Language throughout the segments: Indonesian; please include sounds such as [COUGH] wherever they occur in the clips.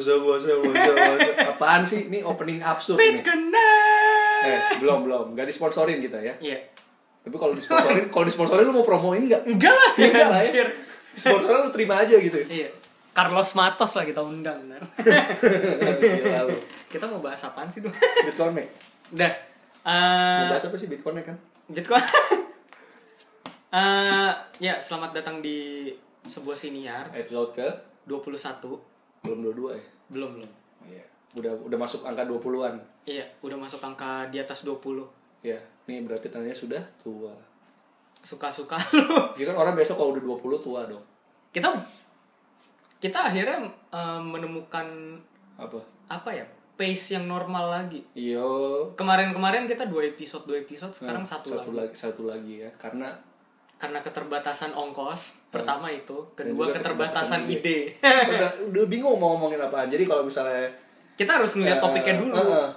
what's up, what's up, what's up, what's up. Apaan sih? Ini opening absurd nih. Eh, belum, belum. Gak disponsorin kita ya. Iya. Tapi kalau disponsorin, kalau disponsorin lu mau promoin nggak? Enggak lah. Iya enggak lah ya. anjir. Sponsorin lu terima aja gitu. Iya. Carlos Matos lah kita undang [LAUGHS] lu. kita mau bahas apaan sih dulu? Bitcoin nih. Udah. Mau Eh, bahas apa sih Bitcoin kan? Bitcoin. [LAUGHS] Eh, ya, selamat datang di sebuah siniar Episode ke 21. Belum dua-dua ya. Belum, belum. Iya. Udah udah masuk angka 20-an. Iya, udah masuk angka di atas 20. Ya, ini berarti tandanya sudah tua. Suka-suka lu. [LAUGHS] Jadi kan orang biasa kalau udah 20 tua dong. Kita kita akhirnya eh, menemukan Apa? apa ya? Pace yang normal lagi. Iyo. Kemarin-kemarin kita dua episode, dua episode, sekarang Nah, satu, satu lagi. lagi. Satu lagi ya. Karena Karena keterbatasan ongkos, pertama itu, kedua keterbatasan keterbatasan ide. udah, udah bingung mau ngomongin apaan. Jadi kalau misalnya kita harus ngeliat Eh, topiknya dulu. uh-uh.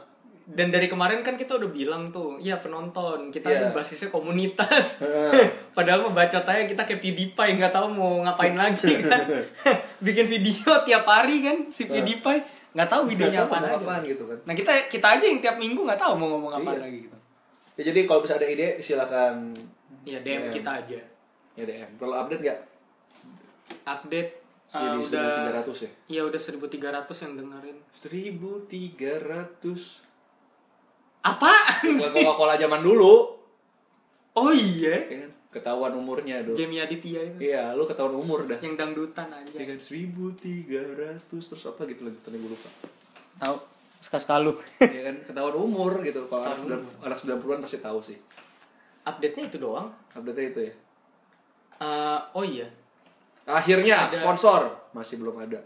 Dan dari kemarin kan kita udah bilang tuh, ya penonton, kita kan basisnya komunitas. Heeh. [LAUGHS] Padahal mah bacot aja kita kayak PewDiePie nggak tahu mau ngapain lagi [LAUGHS] kan. [LAUGHS] Bikin video tiap hari kan si PewDiePie nggak tahu videonya aja. apaan gitu kan. Nah kita kita aja yang tiap minggu nggak tahu mau ngomong apa Iya. lagi gitu. Ya, jadi kalau bisa ada ide silakan Ya DM DM. kita aja. ya DM. Kalau update nggak? Update Jadi uh, udah 1300 ya? Iya udah 1300 yang dengerin. 1300. Apaan Buat sih? Coca-Cola zaman dulu. Oh iya. Ya kan? Ketahuan umurnya dong. Jamie Aditya itu. Iya, lu ketahuan umur dah. Yang dangdutan aja. Kan 1300 terus apa gitu lanjutannya gue lupa. Tahu sekali lu. ya kan ketahuan umur gitu. Kalau anak Ketahuan 90 anak 90-an pasti tahu sih. Update-nya itu doang. Update-nya itu ya. Eh, oh iya. Akhirnya Ada. sponsor masih belum ada.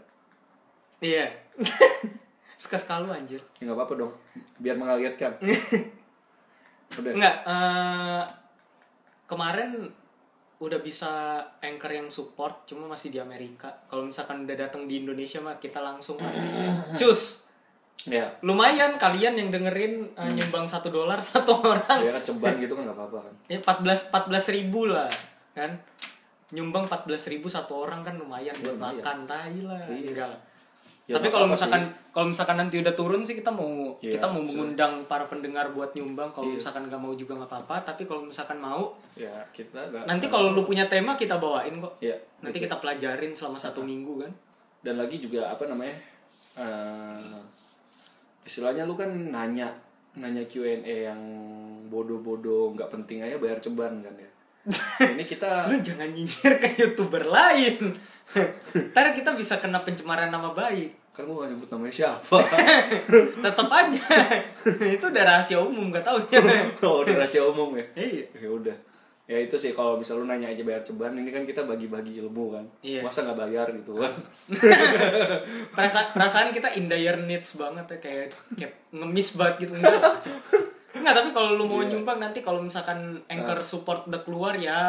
Iya. [LAUGHS] Sekali lu anjir. Ya nggak apa-apa dong. Biar mengagetkan. [LAUGHS] Udah. Enggak, eh kemarin udah bisa anchor yang support cuma masih di Amerika. Kalau misalkan udah datang di Indonesia mah kita langsung [CLEARS THROAT] cus. Ya. Lumayan kalian yang dengerin eh, nyumbang satu dolar [LAUGHS] satu orang. Ya kan ceban gitu kan nggak apa-apa kan. Ya 14 14 ribu lah kan. Nyumbang 14 ribu satu orang kan lumayan buat Lumayan. makan tai lah. Iya. Enggak lah. Ya, Tapi kalau misalkan kalau misalkan nanti udah turun sih kita mau Iya, kita mau mengundang para pendengar buat nyumbang. Kalau Iya. misalkan nggak mau juga nggak apa-apa. Tapi kalau misalkan mau Ya kita nggak. nanti kalau lu punya tema kita bawain kok. Ya. Nanti kita pelajarin selama satu minggu kan. Dan lagi juga apa namanya? eh, istilahnya lu kan nanya nanya Q&A yang bodoh-bodoh nggak penting aja bayar ceban kan ya. [LAUGHS] Ini kita Lu jangan nyinyir ke youtuber lain. [LAUGHS] Ntar kita bisa kena pencemaran nama baik. kan gua nggak nyebut namanya siapa. [LAUGHS] Tetap aja. Itu udah rahasia umum gak tau oh, udah rahasia umum ya. Iya. Ya udah. Ya itu sih kalau misal lu nanya aja bayar ceban ini kan kita bagi-bagi ilmu kan. Iya. Masa nggak bayar gitu kan. [LAUGHS] Perasa perasaan kita in dire needs banget ya kayak kayak ngemis banget gitu enggak. Enggak, tapi kalau lu mau Iya. nyumbang nanti kalau misalkan anchor support udah keluar ya,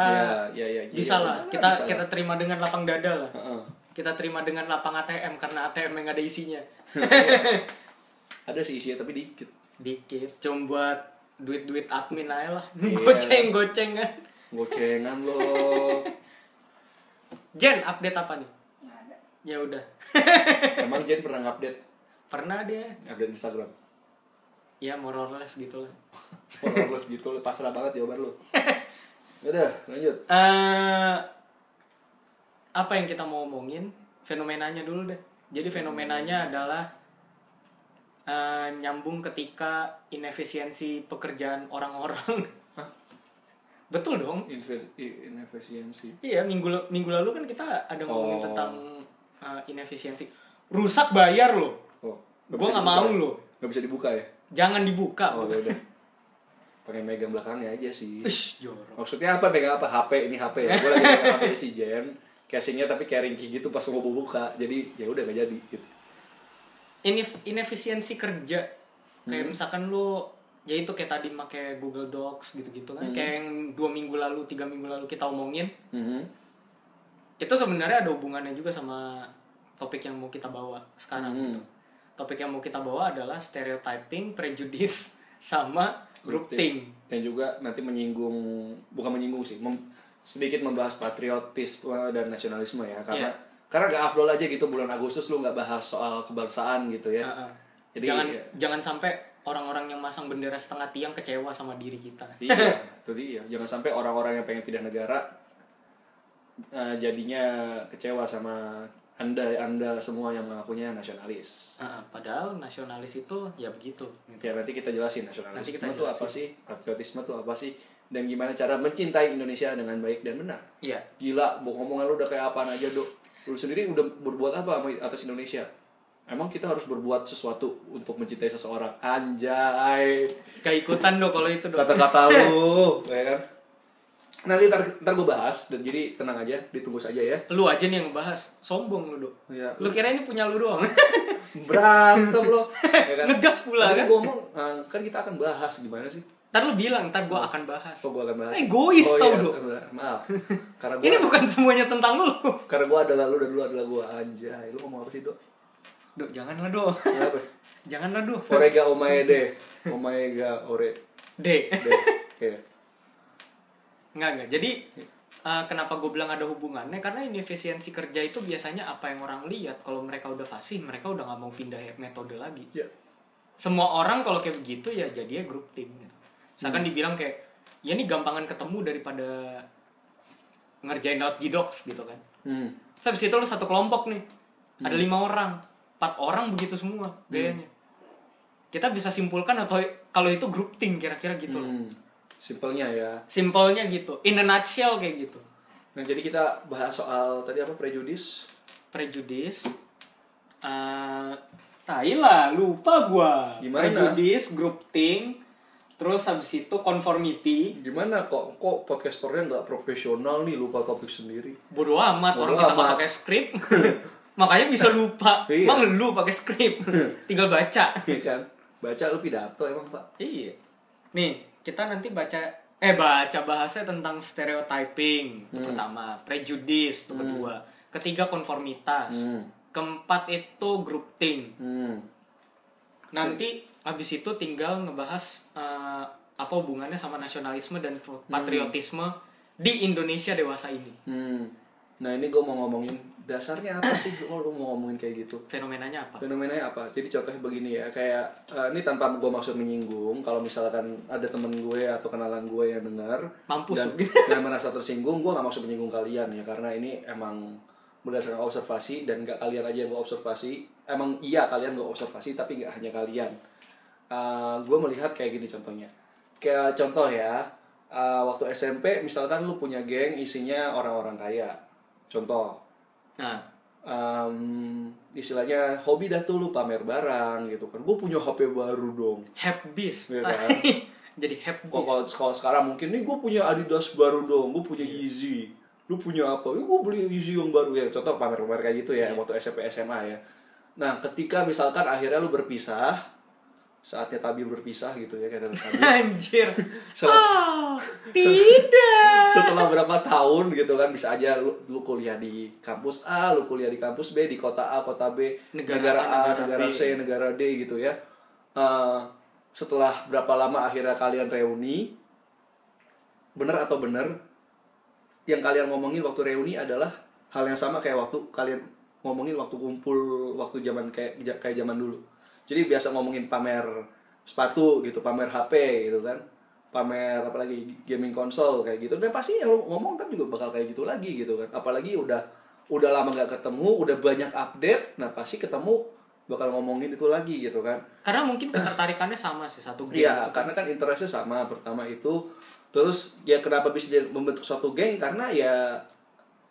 Ya, ya, ya. bisa ya, lah. ya, Kita bisa kita terima dengan lapang dada lah. Heeh. Kita terima dengan lapang ATM karena ATM yang ada isinya. [LAUGHS] Ada sih isinya tapi dikit. Dikit, cuma buat duit-duit admin aja lah. Iya. Goceng-goceng kan. Gocengan lo. Jen, update apa nih? Ya udah. Emang Jen pernah ngupdate Pernah dia. update Instagram? Ya more or less gitu lah. Followers gitu, pasrah banget jawaban lu. [LAUGHS] Udah, lanjut. eh apa yang kita mau omongin? Fenomenanya dulu deh. Jadi fenomenanya adalah eh, nyambung ketika inefisiensi pekerjaan orang-orang. [LAUGHS] Betul dong. Inefisiensi. Iya, minggu minggu lalu kan kita ada ngomongin Oh. tentang eh, inefisiensi. Rusak bayar loh. Oh, bisa nggak mau ya? loh. Nggak bisa dibuka ya? Jangan dibuka. Oh, ya udah. [LAUGHS] Pakai megang belakangnya aja sih. Ish, jorok. Maksudnya apa pegang apa? HP ini HP. Gue lagi pegang HP si Jen. Casingnya tapi kayak ringkih gitu pas mau buka. Jadi ya udah gak jadi gitu. Inef- inefisiensi kerja kayak Hmm. misalkan lu ya itu kayak tadi pakai Google Docs gitu-gitu kan Hmm. kayak yang dua minggu lalu tiga minggu lalu kita omongin Mhm. itu sebenarnya ada hubungannya juga sama topik yang mau kita bawa sekarang Hmm. gitu. topik yang mau kita bawa adalah stereotyping prejudice [LAUGHS] sama grouping Dan juga nanti menyinggung bukan menyinggung sih, mem- sedikit membahas patriotisme dan nasionalisme ya karena Iya. karena gak afdol aja gitu bulan Agustus lu nggak bahas soal kebangsaan gitu ya. Heeh. Jadi jangan ya. jangan sampai orang-orang yang masang bendera setengah tiang kecewa sama diri kita. iya, [LAUGHS] itu dia. Jangan sampai orang-orang yang pengen pindah negara eh, jadinya kecewa sama anda anda semua yang mengakunya nasionalis. Heeh, padahal nasionalis itu ya begitu. Gitu. Ya nanti kita jelasin nasionalisme Nanti kita itu apa sih, patriotisme itu apa sih, dan gimana cara mencintai Indonesia dengan baik dan benar. Iya. Gila, bu ngomongan lu udah kayak apaan aja, Dok. Lu sendiri udah berbuat apa atas Indonesia? Emang kita harus berbuat sesuatu untuk mencintai seseorang? Anjay. Gak ikutan dong kalau itu dong. Kata-kata lu, [LAUGHS] ya kan? Nanti ntar, ntar gue bahas, dan jadi tenang aja, ditunggu saja ya. Lu aja nih yang ngebahas. Sombong lu, Dok. Ya, Lu kira ini punya lu doang. [LAUGHS] berantem lo. Ya kan? Ngegas pula, Tadi kan? gue ngomong, ah, kan kita akan bahas gimana sih? Ntar lu bilang, ntar gua akan bahas. Oh, gue akan bahas. Egois oh, tau, iya. Maaf. [LAUGHS] Karena gue Ini bukan semuanya tentang lu. karena gue adalah lu dan lu adalah gue anjay. Lu ngomong apa sih, Dok? Dok, janganlah, Dok. Kenapa? [LAUGHS] Janganlah, Dok. Orega omaede. Omega ore. D. De. Oke. Enggak, enggak. Jadi eh, kenapa gue bilang ada hubungannya? Karena ini efisiensi kerja itu biasanya apa yang orang lihat. Kalau mereka udah fasih, mereka udah nggak mau pindah metode lagi. Ya. Semua orang kalau kayak begitu ya jadinya grup tim. Gitu. Misalkan dibilang kayak, ya ini gampangan ketemu daripada ngerjain out Docs gitu kan. Hmm. Terus habis itu lu satu kelompok nih. Ada lima orang. Empat orang begitu semua gayanya. Kita bisa simpulkan atau kalau itu grup tim kira-kira gitu loh. Hmm. Simpelnya ya. Simpelnya gitu. In a nutshell kayak gitu. Nah, jadi kita bahas soal tadi apa prejudis. Prejudis. Eh, tai lah, lupa gua. Gimana? Prejudis, grouping, terus habis itu conformity. Gimana kok kok podcasternya nggak profesional nih lupa topik sendiri? Bodoh amat, Bodo orang kita nggak amat. pakai skrip. [LAUGHS] Makanya bisa [LAUGHS] lupa. Iya. Emang lu pakai skrip. [LAUGHS] Tinggal baca. Iya kan? Baca lu pidato emang, Pak. Iya. Nih, kita nanti baca eh baca bahasnya tentang stereotyping itu pertama, prejudice itu kedua, ketiga konformitas, Hmm. keempat itu grouping. Hmm. Nanti habis itu tinggal ngebahas eh, apa hubungannya sama nasionalisme dan patriotisme di Indonesia dewasa ini. Hmm. Nah, ini gue mau ngomongin dasarnya apa sih? Oh, lu mau ngomongin kayak gitu. Fenomenanya apa? Fenomenanya apa? Jadi contohnya begini ya, kayak eh, ini tanpa gue maksud menyinggung, kalau misalkan ada temen gue atau kenalan gue yang dengar Mampus dan, [LAUGHS] dan merasa tersinggung, gue gak maksud menyinggung kalian ya, karena ini emang berdasarkan observasi dan gak kalian aja yang gue observasi. Emang iya kalian gue observasi, tapi gak hanya kalian. gue melihat kayak gini contohnya. Kayak contoh ya, eh, waktu SMP misalkan lu punya geng isinya orang-orang kaya. Contoh, Nah, um, istilahnya hobi dah tuh lu pamer barang gitu kan. Gue punya HP baru dong. Habis. Iya kan? [LAUGHS] Jadi habis. kalau kalau sekarang mungkin nih gue punya Adidas baru dong. Gue punya Yeezy. Lu punya apa? Ya gue beli Yeezy yang baru ya. Contoh pamer-pamer kayak gitu ya waktu SMP SMA ya. Nah ketika misalkan akhirnya lu berpisah saatnya tabil berpisah gitu ya kayak habis [LAUGHS] Anjir. Setelah- Ah, [LAUGHS] tidak. setelah berapa tahun gitu kan bisa aja lu, lu kuliah di kampus A, lu kuliah di kampus B di kota A, kota B, Negara negara, A, negara negara, B. C, negara D gitu ya. Eh, setelah berapa lama akhirnya kalian reuni, bener atau bener yang kalian ngomongin waktu reuni adalah hal yang sama kayak waktu kalian ngomongin waktu kumpul waktu zaman kayak kayak zaman dulu. Jadi biasa ngomongin pamer sepatu gitu, pamer HP gitu kan. Pamer apalagi gaming konsol kayak gitu. Dan pasti yang ngomong kan juga bakal kayak gitu lagi gitu kan. Apalagi udah udah lama nggak ketemu, udah banyak update, nah pasti ketemu bakal ngomongin itu lagi gitu kan. Karena mungkin ketertarikannya sama sih satu game. Iya, karena kan interestnya sama. Pertama itu, terus ya kenapa bisa membentuk suatu geng? Karena ya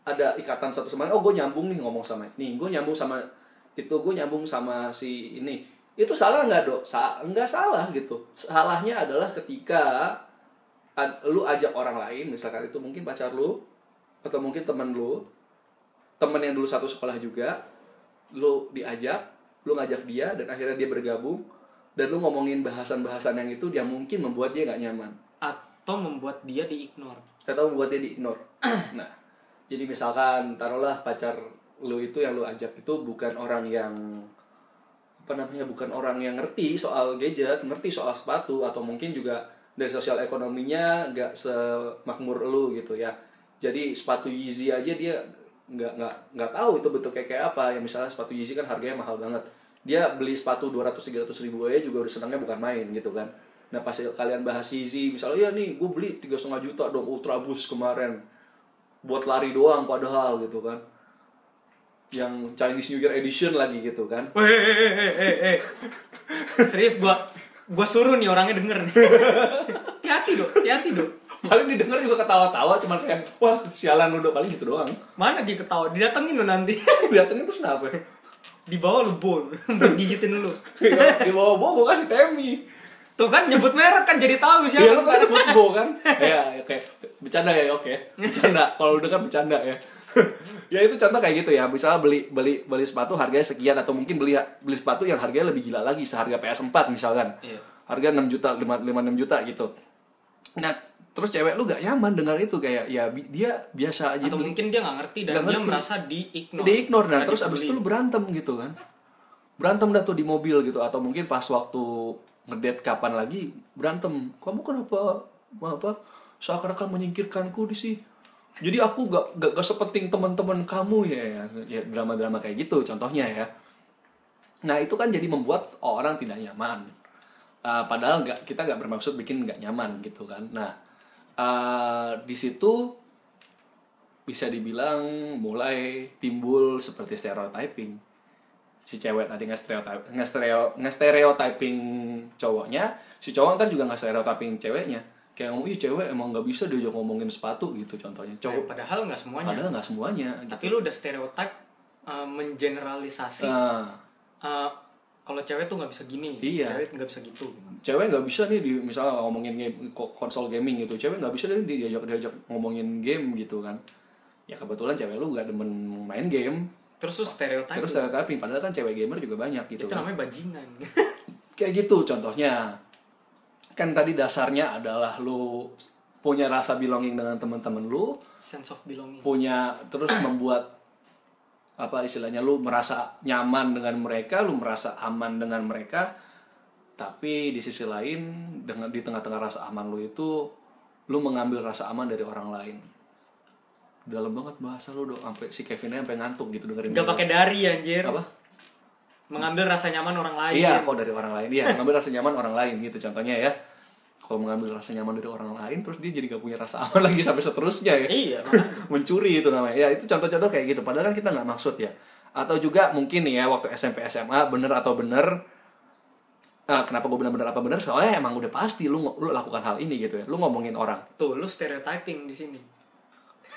ada ikatan satu sama lain. Oh, gue nyambung nih ngomong sama ini. Gue nyambung sama itu. Gue nyambung sama si ini. Itu salah nggak dok? Sa nggak salah gitu. Salahnya adalah ketika ad- lu ajak orang lain, misalkan itu mungkin pacar lu atau mungkin temen lu, temen yang dulu satu sekolah juga, lu diajak, lu ngajak dia dan akhirnya dia bergabung dan lu ngomongin bahasan-bahasan yang itu dia mungkin membuat dia nggak nyaman Atau membuat dia diignore. atau membuat dia diignore [CLEARS THROAT] nah jadi misalkan taruhlah pacar lu itu yang lu ajak itu bukan orang yang apa namanya bukan orang yang ngerti soal gadget ngerti soal sepatu atau mungkin juga dari sosial ekonominya nggak semakmur lu gitu ya. Jadi sepatu Yeezy aja dia nggak nggak nggak tahu itu bentuknya kayak apa. Ya misalnya sepatu Yeezy kan harganya mahal banget. Dia beli sepatu 200 300 ribu aja juga udah senangnya bukan main gitu kan. Nah pas kalian bahas Yeezy misalnya ya nih gue beli tiga setengah juta dong Ultra Boost kemarin buat lari doang padahal gitu kan yang Chinese New Year Edition lagi gitu kan eh, eh, eh, eh, eh. Serius gua gua suruh nih orangnya denger nih. [LAUGHS] Hati-hati dong, hati-hati dong. paling didengar juga ketawa-tawa cuman kayak wah sialan lu paling gitu doang Mana dia ketawa? Didatengin lo nanti. [LAUGHS] datengin terus kenapa Di bawah lu bon, buat gigitin lu. di bawah bawah gue kasih temi Tuh kan nyebut merek kan jadi tahu Iya siapa. lu kan sebut bo kan Ya oke Bercanda ya oke Bercanda Kalau udah kan bercanda ya Ya itu contoh kayak gitu ya. Misalnya beli beli beli sepatu harganya sekian Atau mungkin beli beli sepatu yang harganya lebih gila lagi Seharga PS4 misalkan. Iya. Harga 6 juta 5, 5 6 juta gitu. Nah terus cewek lu gak nyaman dengar itu kayak ya bi- dia biasa aja Atau beli. mungkin dia nggak ngerti dan dia ngerti. merasa di ignore. di ignore nah terus abis itu lu berantem gitu kan. Berantem dah tuh di mobil gitu atau mungkin pas waktu ngedate kapan lagi berantem. Kamu kenapa apa seakan-akan menyingkirkanku di sini jadi aku gak gak, gak sepenting teman-teman kamu ya ya, drama-drama kayak gitu contohnya ya. Nah itu kan jadi membuat orang tidak nyaman. Uh, padahal nggak kita nggak bermaksud bikin nggak nyaman gitu kan. Nah uh, di situ bisa dibilang mulai timbul seperti stereotyping. Si cewek tadi nge-stereotype nge-stereo nge-stereotyping cowoknya si cowok ntar juga nge-stereotyping ceweknya kayak ngomong ih cewek emang nggak bisa diajak ngomongin sepatu gitu contohnya Eh, cowok padahal nggak semuanya. padahal nggak semuanya gitu. Tapi lu udah stereotip uh, mengeneralisasi Nah, uh, kalau cewek tuh nggak bisa gini, Iya. cewek nggak bisa gitu. cewek nggak bisa nih di misalnya ngomongin game ko- konsol gaming gitu cewek nggak bisa nih diajak diajak ngomongin game gitu kan ya kebetulan cewek lu nggak demen main game Terus lu stereotip. terus stereotyping padahal kan cewek gamer juga banyak gitu itu kan. namanya bajingan. [LAUGHS] kayak gitu contohnya kan tadi dasarnya adalah lu punya rasa belonging dengan teman-teman lu Sense of belonging. punya terus membuat apa istilahnya lu merasa nyaman dengan mereka lu merasa aman dengan mereka tapi di sisi lain dengan di tengah-tengah rasa aman lu itu lu mengambil rasa aman dari orang lain dalam banget bahasa lu dong sampai si Kevinnya sampai ngantuk gitu dengerin Gak gua. pakai dari anjir. apa Mengambil rasa nyaman orang lain. Iya, kok dari orang lain. Iya, [LAUGHS] mengambil rasa nyaman orang lain gitu contohnya ya. Kalau mengambil rasa nyaman dari orang lain, terus dia jadi gak punya rasa aman [LAUGHS] lagi sampai seterusnya ya. Iya. [LAUGHS] Mencuri itu namanya. Ya itu contoh-contoh kayak gitu. Padahal kan kita nggak maksud ya. Atau juga mungkin nih ya waktu SMP SMA bener atau bener. Nah, kenapa gue bener-bener apa bener? Soalnya emang udah pasti lu lu lakukan hal ini gitu ya. Lu ngomongin orang. Tuh, lu stereotyping di sini.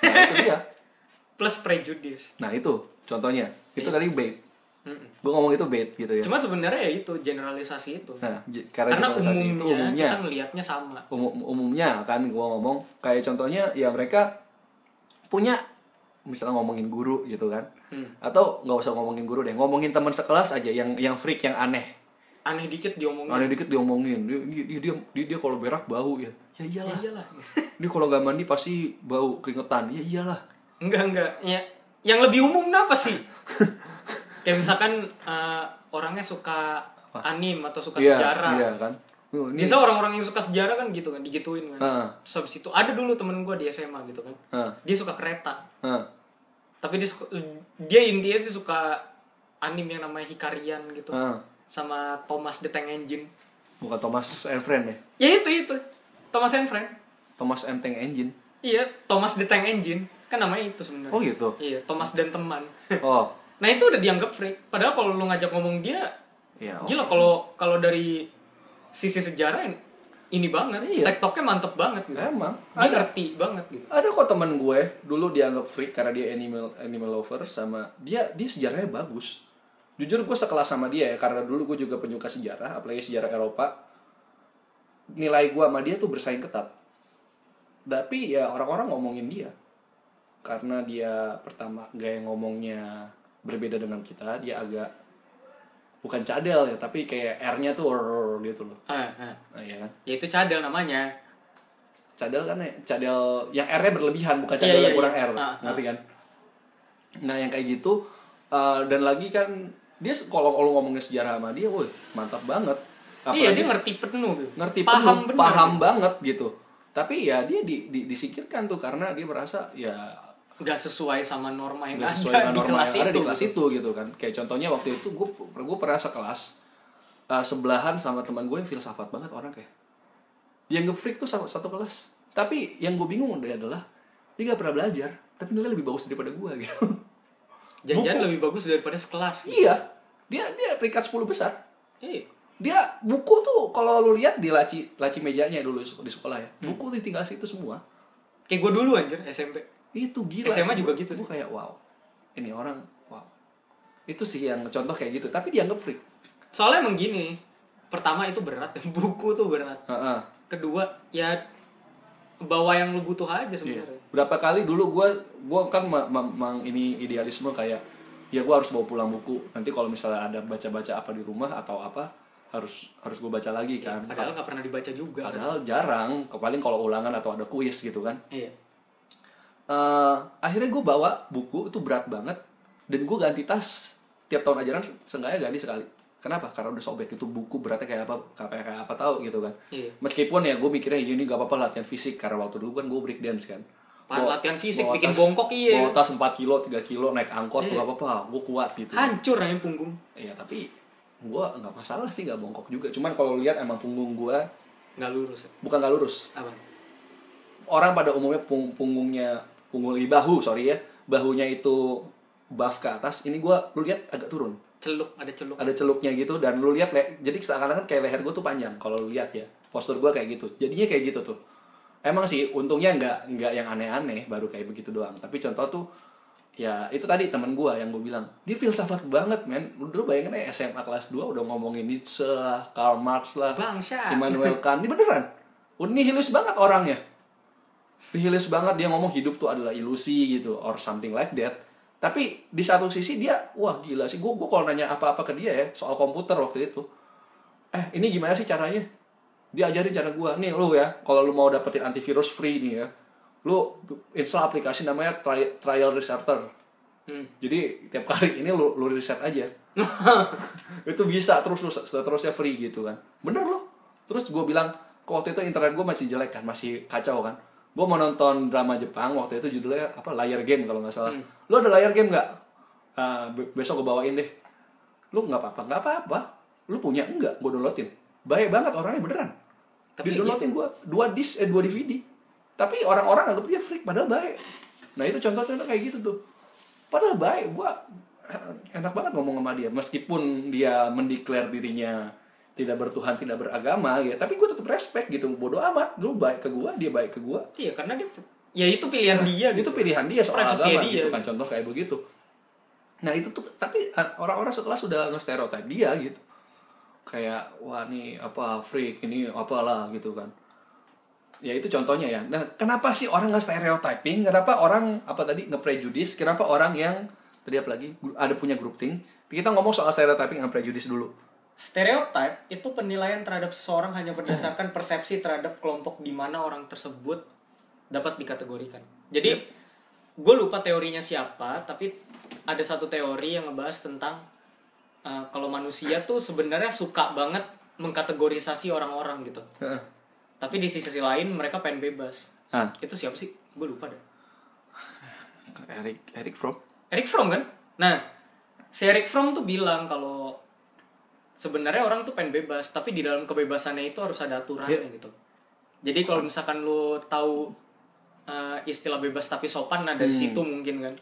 Nah itu dia. [LAUGHS] Plus prejudice. Nah itu contohnya. Itu Iya. tadi bait. Mm-mm. Gue ngomong itu bait gitu ya. Cuma sebenarnya ya itu generalisasi itu. Nah, karena, Karena generalisasi umumnya, itu umumnya. kita ngelihatnya sama. umum umumnya kan gua ngomong kayak contohnya ya mereka punya misalnya ngomongin guru gitu kan Hmm. atau nggak usah ngomongin guru deh ngomongin teman sekelas aja yang yang freak yang aneh Aneh dikit diomongin. aneh dikit diomongin dia dia dia, dia, dia, kalau berak bau ya ya Ya iyalah iyalah. [LAUGHS] dia kalau nggak mandi pasti bau keringetan ya iyalah enggak, enggak. Ya, yang lebih umum apa sih? [LAUGHS] Kayak misalkan uh, orangnya suka anim atau suka iya sejarah. iya kan ini Biasa orang-orang yang suka sejarah kan gitu kan, digituin kan. Heeh. Terus habis itu ada dulu temen gue di SMA gitu kan. Heeh. Dia suka kereta. Heeh. Tapi dia suka, dia intinya sih suka anim yang namanya Hikarian gitu. Heeh. Sama Thomas the Tank Engine. bukan Thomas and Friend ya Ya itu itu. Thomas and Friend. Thomas and Tank Engine Iya, Thomas the Tank Engine. Kan namanya itu sebenarnya. oh gitu Iya, Thomas dan teman. oh [LAUGHS] nah, itu udah dianggap freak. Padahal kalau lu ngajak ngomong dia, ya oke. gila kalau kalau dari sisi sejarah ini banget. Iya. TikToknya mantep banget gitu. emang Dia ada ngerti banget gitu. ada kok temen gue dulu dianggap freak karena dia animal animal lover sama dia dia sejarahnya bagus jujur gue sekelas sama dia ya karena dulu gue juga penyuka sejarah apalagi sejarah Eropa nilai gue sama dia tuh bersaing ketat tapi ya orang-orang ngomongin dia karena dia pertama gaya ngomongnya berbeda dengan kita dia agak bukan cadel ya tapi kayak R-nya tuh rrrr gitu loh Ah, ah. nah, ya kan Ya itu cadel namanya. cadel kan ya cadel yang R-nya berlebihan bukan Iya, cadel iya, yang kurang iya. R Ah, ngerti kan nah yang kayak gitu eh, dan lagi kan dia kalau kalau ngomongin sejarah sama dia woi mantap banget iya, Apalagi dia ngerti penuh ngerti paham penuh, bener. paham banget gitu tapi ya dia di, di- disingkirkan tuh karena dia merasa ya nggak sesuai sama norma yang ada sesuai dengan di norma kelas yang ada itu. di kelas itu gitu kan. Kayak contohnya waktu itu gue gue pernah sekelas uh, sebelahan sama teman gue yang filsafat banget orang kayak. Yang nge-freak tuh sama satu kelas. Tapi yang gue bingung dia adalah dia nggak pernah belajar tapi nilai lebih bagus daripada gue [LAUGHS] gitu. Jangan lebih bagus daripada sekelas. Iya. Dia dia peringkat 10 besar. Eh, dia buku tuh kalau lu lihat di laci laci mejanya dulu di sekolah ya buku ditinggal situ semua. Kayak gue dulu anjir SMP itu gila SMA sih. juga gitu sih. kayak wow ini orang wow itu sih yang contoh kayak gitu tapi dianggap freak soalnya emang gini pertama itu berat [LAUGHS] buku tuh berat Heeh. kedua ya bawa yang lu butuh aja Iya. sebenarnya berapa kali dulu gue gua kan ma- ma- mang ini idealisme kayak ya gue harus bawa pulang buku nanti kalau misalnya ada baca-baca apa di rumah atau apa harus harus gue baca lagi kan padahal nggak pernah dibaca juga kan. padahal jarang paling kalau ulangan atau ada kuis gitu kan iya Eh, akhirnya gue bawa buku itu berat banget. Dan gue ganti tas tiap tahun ajaran se- seenggaknya ganti sekali. Kenapa? Karena udah sobek itu buku beratnya kayak apa kayak kayak apa tahu gitu kan. Iya. meskipun ya gue mikirnya "Ya ini gak apa-apa latihan fisik. Karena waktu dulu kan gue break dance kan Bawa- latihan fisik, bawa bikin tas- bongkok, iya. bawa tas 4 kilo 3 kilo naik angkot Iya. gak apa-apa gue kuat gitu. Hancur aja punggung. Iya tapi gue nggak masalah sih nggak bongkok juga. Cuman kalau lihat emang punggung gue nggak lurus ya. bukan nggak lurus. Apa? Orang pada umumnya pung- punggungnya punggung di bahu sorry ya. Bahunya itu buff ke atas. Ini gua lu lihat agak turun. Celuk ada celuk. Ada celuknya gitu dan lu lihat le- jadi seakan-akan kayak leher gue tuh panjang kalau lu lihat ya. Postur gua kayak gitu. Jadinya kayak gitu tuh. Emang sih untungnya nggak nggak yang aneh-aneh baru kayak begitu doang. Tapi contoh tuh ya itu tadi teman gua yang gue bilang dia filsafat banget men. Lu dulu bayangin aja SMA kelas 2 udah ngomongin Nietzsche lah Karl Marx lah bangsa Immanuel Kant. Ini beneran. Nihilis banget orangnya nihilis banget dia ngomong hidup tuh adalah ilusi gitu or something like that. Tapi di satu sisi dia wah gila sih gue gue kalau nanya apa-apa ke dia ya soal komputer waktu itu eh ini gimana sih caranya? Dia ajarin cara gue nih lu ya kalau lu mau dapetin antivirus free nih ya lu install aplikasi namanya tri- trial researcher. Hmm. jadi tiap kali ini lu lu riset aja. [LAUGHS] Itu bisa terus terus seterusnya free gitu kan. Bener loh. Terus gue bilang kok waktu itu internet gue masih jelek kan masih kacau kan gue mau nonton drama Jepang waktu itu judulnya apa layar game kalau nggak salah. Lu ada layar game nggak? Be- besok gue bawain deh. Lu nggak apa-apa? Nggak apa-apa. Lu punya? Enggak gue downloadin. Baik banget orangnya beneran. Tapi tapi downloadin gue dua disk eh dua DVD tapi orang-orang anggap dia freak padahal baik. Nah itu contoh-contoh kayak gitu tuh. Padahal baik gue enak banget ngomong sama dia meskipun dia mendeklar dirinya tidak bertuhan tidak beragama ya. Tapi gue tetap respect gitu. Bodoh amat. Lu baik ke gue dia baik ke gue iya karena dia ya itu pilihan dia itu gitu. pilihan dia soal Privasi agama dia, gitu gitu. kan contoh kayak begitu. Nah itu tuh tapi uh, orang-orang setelah sudah nge-stereotype dia gitu. Kayak wah nih apa freak ini apalah gitu kan. Ya itu contohnya ya. Nah kenapa sih orang nge-stereotyping? Kenapa orang apa tadi nge-prejudice? Kenapa orang yang tadi apa lagi Gru- ada punya think kita ngomong soal stereotyping dan prejudice dulu stereotype itu penilaian terhadap seseorang hanya berdasarkan persepsi terhadap kelompok di mana orang tersebut dapat dikategorikan. Jadi gue lupa teorinya siapa tapi ada satu teori yang ngebahas tentang uh, kalau manusia tuh sebenarnya suka banget mengkategorisasi orang-orang gitu. Tapi di sisi lain mereka pengen bebas. Ah itu siapa sih? Gue lupa deh. Eric Eric Fromm? Eric Fromm kan? Nah si Eric Fromm tuh bilang kalau sebenarnya orang tuh pengen bebas tapi di dalam kebebasannya itu harus ada aturannya Iya. gitu. Jadi kalau misalkan lu tahu uh, istilah bebas tapi sopan nah dari situ mungkin kan.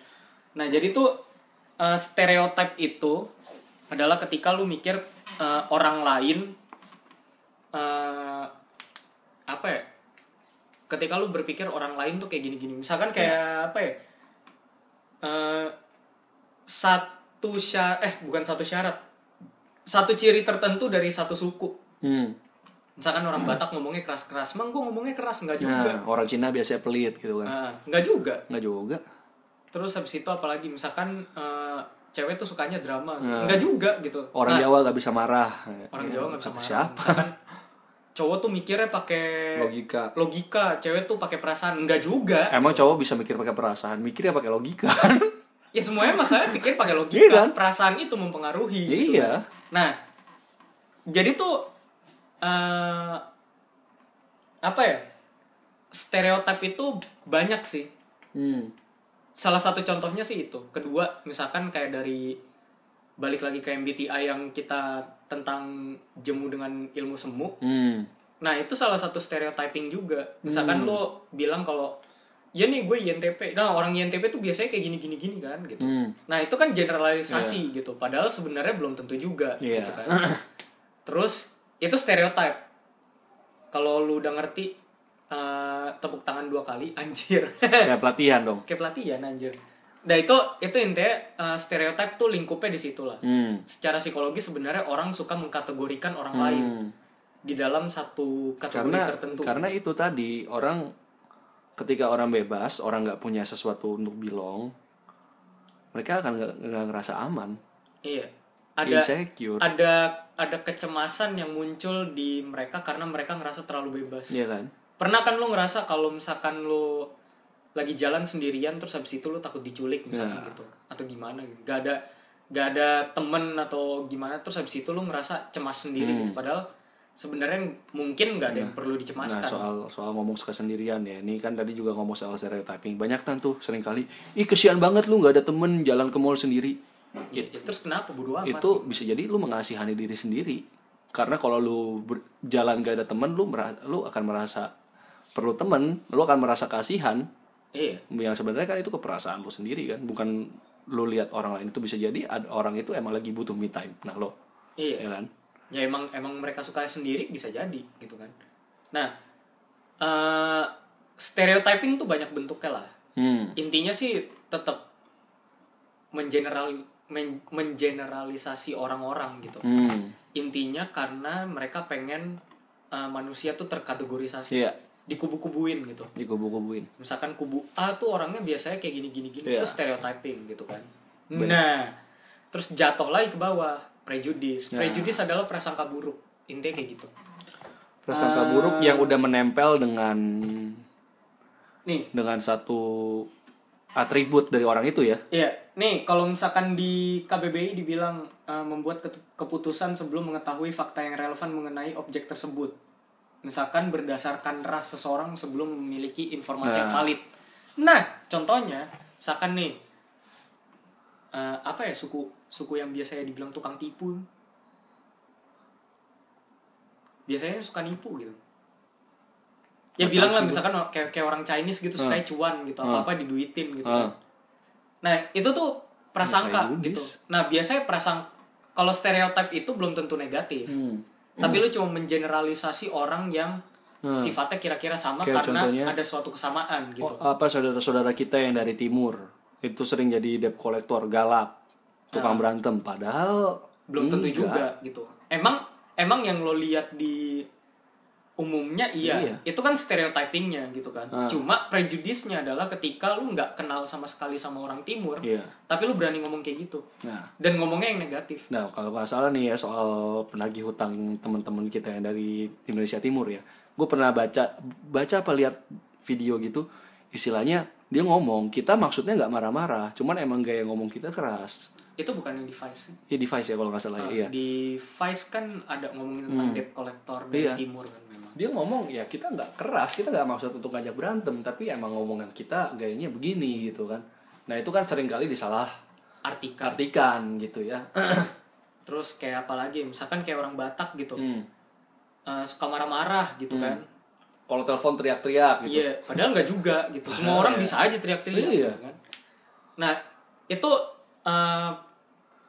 Nah jadi tuh uh, stereotip itu adalah ketika lu mikir uh, orang lain uh, apa ya ketika lu berpikir orang lain tuh kayak gini-gini. Misalkan kayak apa ya Eh, satu syarat eh bukan satu syarat satu ciri tertentu dari satu suku. Hmm. misalkan orang Batak ngomongnya keras-keras emang gue ngomongnya keras. Nggak juga. nah orang Cina biasanya pelit gitu kan. Nah, nggak juga. Nggak juga. Terus habis itu apalagi misalkan eh, cewek tuh sukanya drama. Nah. nggak juga gitu. Orang Nah, Jawa nggak bisa marah. orang Ya, Jawa nggak bisa marah. siapa? Misalkan cowok tuh mikirnya pakai logika. logika cewek tuh pakai perasaan. Nggak juga. Emang cowok bisa mikir pakai perasaan? Mikirnya pakai logika. Ya semuanya masalah pikir pakai Iya logika. kan? perasaan itu mempengaruhi gitu iya Nah, jadi tuh eh apa ya? stereotip itu banyak sih Hmm. salah satu contohnya sih itu kedua misalkan kayak dari balik lagi ke MBTI yang kita tentang jemu dengan ilmu semu Hmm. nah itu salah satu stereotyping juga misalkan lo bilang kalau ya nih gue INTP nah orang INTP tuh biasanya kayak gini gini gini kan gitu Hmm. nah itu kan generalisasi gitu padahal sebenarnya belum tentu juga Iya. gitu kan [LAUGHS] terus itu stereotype kalau lu udah ngerti eh, tepuk tangan dua kali [LAUGHS] anjir Kayak pelatihan dong. kayak pelatihan anjir nah itu itu intinya eh, stereotype tuh lingkupnya di situ lah Hmm. secara psikologi sebenarnya orang suka mengkategorikan orang lain Hmm. di dalam satu kategori Karena tertentu karena itu tadi orang ketika orang bebas, orang nggak punya sesuatu untuk belong, mereka akan nggak ngerasa aman, iya. Ada insecure, ada ada kecemasan yang muncul di mereka karena mereka ngerasa terlalu bebas. Iya kan? pernah kan lo ngerasa kalau misalkan lo lagi jalan sendirian terus habis itu lo takut diculik misalnya Ya. gitu atau gimana gitu. Gak ada gak ada temen atau gimana terus habis itu lo ngerasa cemas sendiri gitu. Padahal sebenarnya mungkin gak ada yang perlu Hmm. Nah dicemaskan soal soal ngomong kesendirian ya, ini kan tadi juga ngomong soal stereotyping. Banyak kan tuh sering kali, ih kesian banget lu nggak ada temen jalan ke mall sendiri. ya, ya terus kenapa bodo amat Itu bisa jadi lu mengasihani diri sendiri. Karena kalau lu ber- jalan gak ada temen, lu mera- lu akan merasa perlu temen, lu akan merasa kasihan. iya yang sebenarnya kan itu keperasaan lo sendiri kan bukan lo lihat orang lain itu bisa jadi ada orang itu emang lagi butuh me time nah lo iya ya kan ya emang emang mereka suka sendiri bisa jadi gitu kan. Nah eh stereotyping tuh banyak bentuknya lah. Hmm. Intinya sih tetap mengeneral men- mengeneralisasi orang-orang gitu. Hmm. Intinya karena mereka pengen uh, manusia tuh terkategorisasi iya. dikubu-kubuin gitu. Dikubu-kubuin. Misalkan kubu A tuh orangnya biasanya kayak gini gini gini Iya. itu stereotyping gitu kan. Nah terus jatuh lagi ke bawah prejudis Nah. prejudis adalah prasangka buruk intinya kayak gitu prasangka buruk yang udah menempel dengan nih dengan satu atribut dari orang itu ya Iya, nih kalau misalkan di KBBI dibilang uh, membuat keputusan sebelum mengetahui fakta yang relevan mengenai objek tersebut. Misalkan berdasarkan ras seseorang sebelum memiliki informasi yang Nah. valid. Nah, contohnya, misalkan nih uh, apa ya suku suku yang biasanya dibilang tukang tipu. Biasanya suka nipu gitu. Ya Nggak bilang lah misalkan kayak kayak orang Chinese gitu suka cuan gitu, apa-apa diduitin gitu. Ah. kan. Nah, itu tuh prasangka Ngapain gitu. Nah, biasanya prasang kalau stereotip itu belum tentu negatif. Hmm. Tapi lu cuma mengeneralisasi orang yang sifatnya kira-kira sama Kayak karena contohnya- ada suatu kesamaan gitu. Oh, apa saudara-saudara kita yang dari timur itu sering jadi debt collector galak tukang berantem padahal belum tentu enggak. juga gitu. Emang emang yang lo lihat di umumnya iya, Iya. itu kan stereotypingnya gitu kan. Ah. Cuma prejudisnya adalah ketika lu nggak kenal sama sekali sama orang timur, Iya. tapi lu berani ngomong kayak gitu nah dan ngomongnya yang negatif. Nah, kalau nggak salah nih ya soal penagih hutang teman-teman kita yang dari Indonesia Timur ya. Gue pernah baca baca apa lihat video gitu, istilahnya dia ngomong kita maksudnya nggak marah-marah, cuman emang gaya ngomong kita keras. Itu bukan yang device. Ya device ya kalau nggak salah ya. Iya. Di Vice kan ada ngomongin tentang debt collector dari Iya. timur kan memang. Dia ngomong ya kita nggak keras, kita nggak maksud untuk ngajak berantem, tapi emang ngomongan kita gayanya begini gitu kan. Nah itu kan sering kali disalah Artikan. artikan gitu ya. [CLEARS THROAT] Terus kayak apa lagi? Misalkan kayak orang Batak gitu. Hmm. Eh, suka marah-marah gitu kan. Kalau telepon teriak-teriak gitu. Iya, padahal nggak juga gitu. Semua orang bisa aja teriak-teriak Iya. gitu kan. Nah, itu eh,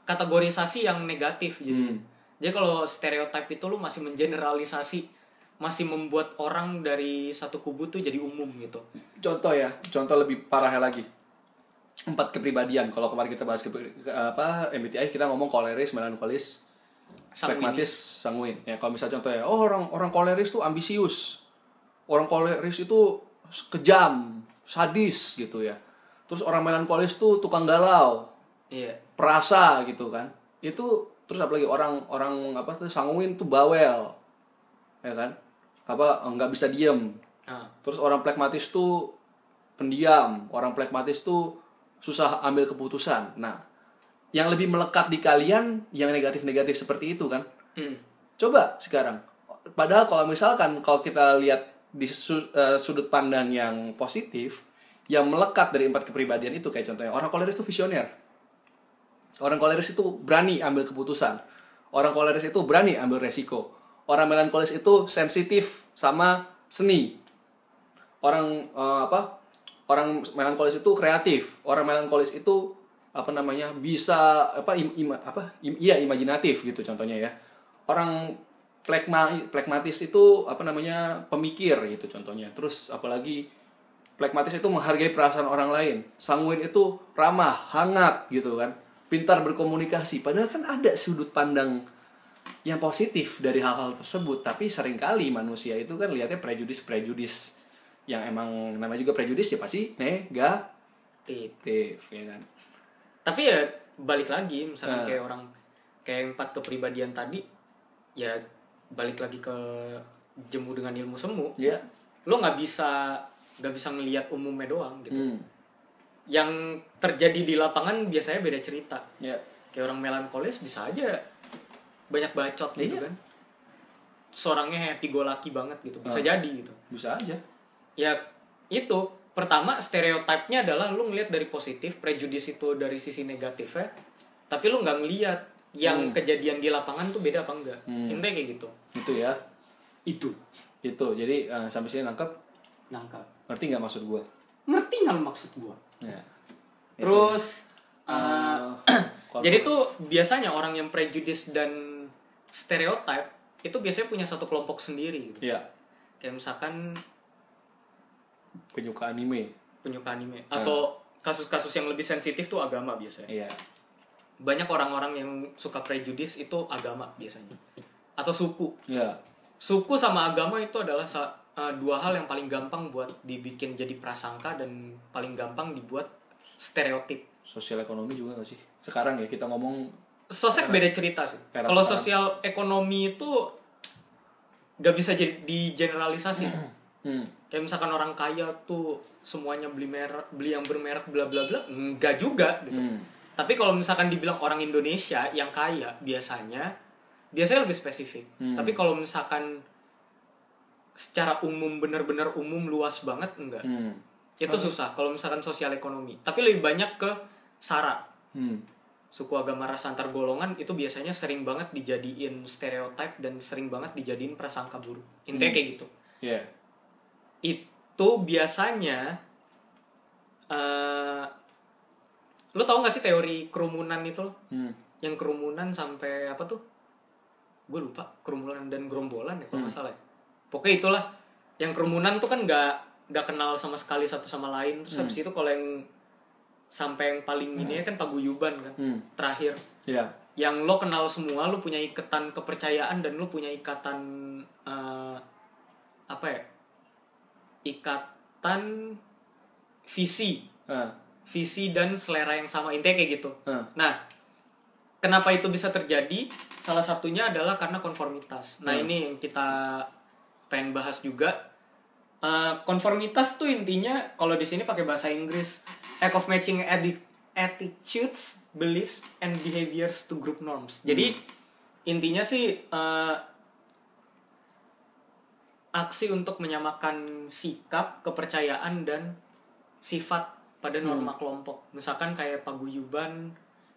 kategorisasi yang negatif jadi. Hmm. Jadi kalau stereotip itu lu masih mengeneralisasi, masih membuat orang dari satu kubu tuh jadi umum gitu. Contoh ya, contoh lebih parahnya lagi. Empat kepribadian. Kalau kemarin kita bahas ke, ke- apa MBTI kita ngomong koleris, melankolis, Sanguinis. pragmatis, sanguin. Ya kalau misalnya contoh ya, oh orang orang koleris tuh ambisius. Orang koleris itu kejam, sadis gitu ya. Terus orang melankolis tuh tukang galau, Iya. perasa gitu kan. Itu terus apalagi orang orang apa tuh sanguin tuh bawel. Ya kan? Apa nggak bisa diem, Nah, Terus orang pragmatis tuh pendiam, orang pragmatis tuh susah ambil keputusan. Nah, yang lebih melekat di kalian yang negatif-negatif seperti itu kan. hmm. Coba sekarang. Padahal kalau misalkan kalau kita lihat di su- eh, sudut pandang yang positif yang melekat dari empat kepribadian itu kayak contohnya orang koleris itu visioner. Orang koleris itu berani ambil keputusan. Orang koleris itu berani ambil resiko. Orang melankolis itu sensitif sama seni. Orang eh, apa orang melankolis itu kreatif. Orang melankolis itu apa namanya bisa apa im, ima- apa im- iya imajinatif gitu contohnya ya. Orang plekma plekmatis itu apa namanya pemikir gitu contohnya. Terus apalagi plekmatis itu menghargai perasaan orang lain. Sanguin itu ramah hangat gitu kan. Pintar berkomunikasi. Padahal kan ada sudut pandang yang positif dari hal-hal tersebut. Tapi sering kali manusia itu kan lihatnya prejudis prejudis yang emang namanya juga prejudis ya pasti negatif ya kan. Tapi ya balik lagi misalkan Nah. kayak orang kayak empat kepribadian tadi ya balik lagi ke jemu dengan ilmu semu ya lo nggak bisa nggak bisa ngelihat umumnya doang gitu. Hmm. yang terjadi di lapangan biasanya beda cerita. Ya kayak orang melankolis bisa aja banyak bacot gitu Iya. kan. Seorangnya happy go lucky banget gitu bisa Ah. jadi gitu. Bisa aja. Ya itu. Pertama stereotipnya adalah lu ngelihat dari positif prejudis itu dari sisi negatifnya tapi lu nggak ngelihat yang kejadian di lapangan tuh beda apa enggak. Hmm. intinya kayak gitu itu ya. Itu. Itu. Jadi eh, sampai sini nangkep? Nangkap ngerti nggak maksud gua? Ngerti nggak maksud gua? Ya. Terus uh, kalau- jadi tuh biasanya orang yang prejudis dan stereotip itu biasanya punya satu kelompok sendiri gitu. ya. Kayak misalkan penyuka anime. penyuka anime. Ah. atau kasus-kasus yang lebih sensitif tuh agama biasanya. Iya. Banyak orang-orang yang suka prejudis itu agama biasanya atau suku. Ya. Suku sama agama itu adalah uh, dua hal yang paling gampang buat dibikin jadi prasangka dan paling gampang dibuat stereotip. Sosial ekonomi juga gak sih? Sekarang ya kita ngomong sosek beda cerita sih. kalau sosial ekonomi itu gak bisa jadi digeneralisasi. Hmm. kayak misalkan orang kaya tuh semuanya beli merek beli yang bermerek bla bla bla enggak juga gitu. Hmm. tapi kalau misalkan dibilang orang Indonesia yang kaya biasanya biasanya lebih spesifik Hmm. tapi kalau misalkan secara umum benar-benar umum luas banget enggak Hmm. itu susah kalau misalkan sosial ekonomi tapi lebih banyak ke sara Hmm. suku agama ras antar golongan itu biasanya sering banget dijadiin stereotip dan sering banget dijadiin prasangka buruk intinya Hmm. kayak gitu ya itu biasanya eh lu tau gak sih teori kerumunan itu hmm. yang kerumunan sampai apa tuh gue lupa kerumunan dan gerombolan ya kalau nggak salah ya. pokoknya itulah. Yang kerumunan tuh kan nggak nggak kenal sama sekali satu sama lain. Terus habis itu kalau yang sampai yang paling ini kan paguyuban kan Hmm. terakhir. Ya yang lo kenal semua lo punya ikatan kepercayaan dan lo punya ikatan eh, apa ya? Ikatan visi. Ah. visi dan selera yang sama. Intinya kayak gitu. Ah. nah kenapa itu bisa terjadi? Salah satunya adalah karena konformitas. Nah Hmm. ini yang kita pengen bahas juga. Eh, konformitas tuh intinya kalau di sini pakai bahasa Inggris act of matching atti- attitudes beliefs and behaviors to group norms. Jadi intinya sih eh, aksi untuk menyamakan sikap kepercayaan dan sifat pada norma kelompok. Misalkan kayak paguyuban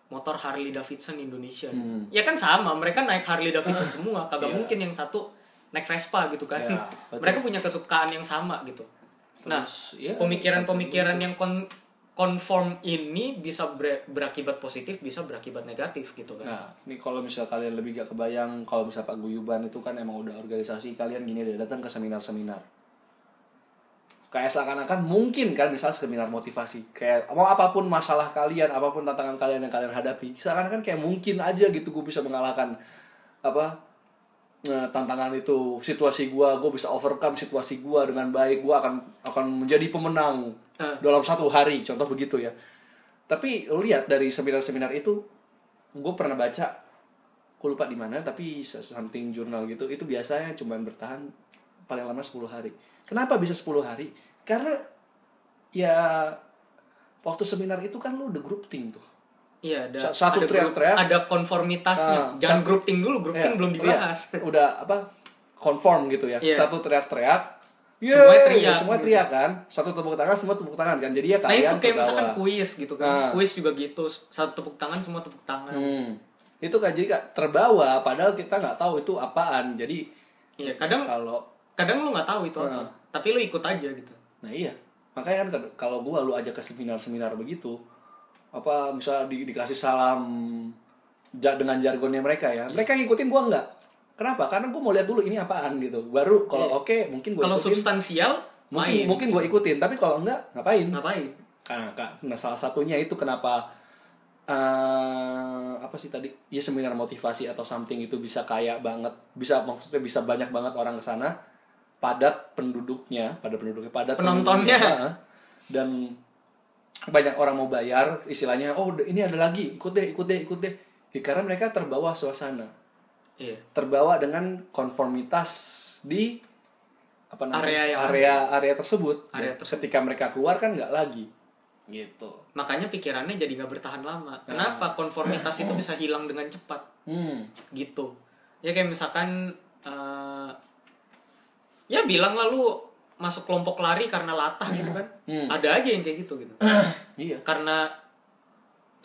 motor Harley Davidson Indonesia Hmm. ya kan sama mereka naik Harley Davidson [LAUGHS] semua kagak Iya. mungkin yang satu naik Vespa gitu kan Iya, [LAUGHS] betul. mereka punya kesukaan yang sama gitu nah Terus, ya, pemikiran-pemikiran yang kon konform ini bisa ber- berakibat positif bisa berakibat negatif gitu kan Nah, ini kalau misal kalian lebih gak kebayang, kalau misal Pak Guyuban itu kan emang udah organisasi, kalian gini deh, datang ke seminar-seminar. Kayak seakan-akan mungkin kan misal seminar motivasi. Kayak mau apa pun masalah kalian, apa pun tantangan kalian yang kalian hadapi, seakan-akan kayak mungkin aja gitu gue bisa mengalahkan apa eh, tantangan itu, situasi gue, gue bisa overcome situasi gue dengan baik, gue akan akan menjadi pemenang Eh. dalam satu hari, contoh begitu ya. Tapi lu lihat dari seminar-seminar itu, gue pernah baca, gue lupa di mana, tapi something jurnal gitu, itu biasanya cuma bertahan paling lama 10 hari. Kenapa bisa 10 hari? Karena ya waktu seminar itu kan lu udah grouping tuh. iya ada Sa- satu teriak-teriak. grup- ada konformitasnya Ah, jangan sa- grouping dulu grouping Iya, belum iya. dibahas udah apa? Conform gitu ya. Iya. Satu teriak-teriak, Yeay, teriak semua gitu. teriak kan satu tepuk tangan semua tepuk tangan kan jadi ya nah kalian itu kayak misalkan kuis gitu kan Nah. kuis juga gitu satu tepuk tangan semua tepuk tangan hmm. itu kan jadi Kak, terbawa padahal kita nggak tahu itu apaan jadi iya kadang kalau kadang lu nggak tahu itu apa Heeh. tapi lu ikut aja gitu. Nah iya. Makanya kan kalau gua lu ajak ke seminar-seminar begitu apa misalnya di, dikasih salam ja- dengan jargonnya mereka ya mereka ngikutin gua nggak. Kenapa? Karena gua mau lihat dulu ini apaan gitu. Baru kalau Iya. oke mungkin gua kalau substansial mungkin main. mungkin gua ikutin tapi kalau enggak ngapain? Ngapain? Nah, Kak, nah salah satunya itu kenapa eh apa sih tadi? Ya seminar motivasi atau something itu bisa kaya banget, bisa maksudnya bisa banyak banget orang ke sana, padat penduduknya, padat penduduknya, padat Penontonnya. dan banyak orang mau bayar, istilahnya, oh ini ada lagi, ikut deh, ikut deh, ikut deh. Ya, karena mereka terbawa suasana, iya terbawa dengan konformitas di apa namanya Area yang area area tersebut. Area Ya, tersebut. Ketika mereka keluar kan nggak lagi, gitu. makanya pikirannya jadi nggak bertahan lama kenapa konformitas itu bisa hilang dengan cepat Hmm. gitu ya kayak misalkan eh, ya bilang lalu masuk kelompok lari karena latah gitu kan. Hmm. ada aja yang kayak gitu gitu. [CLEARS THROAT] Iya. karena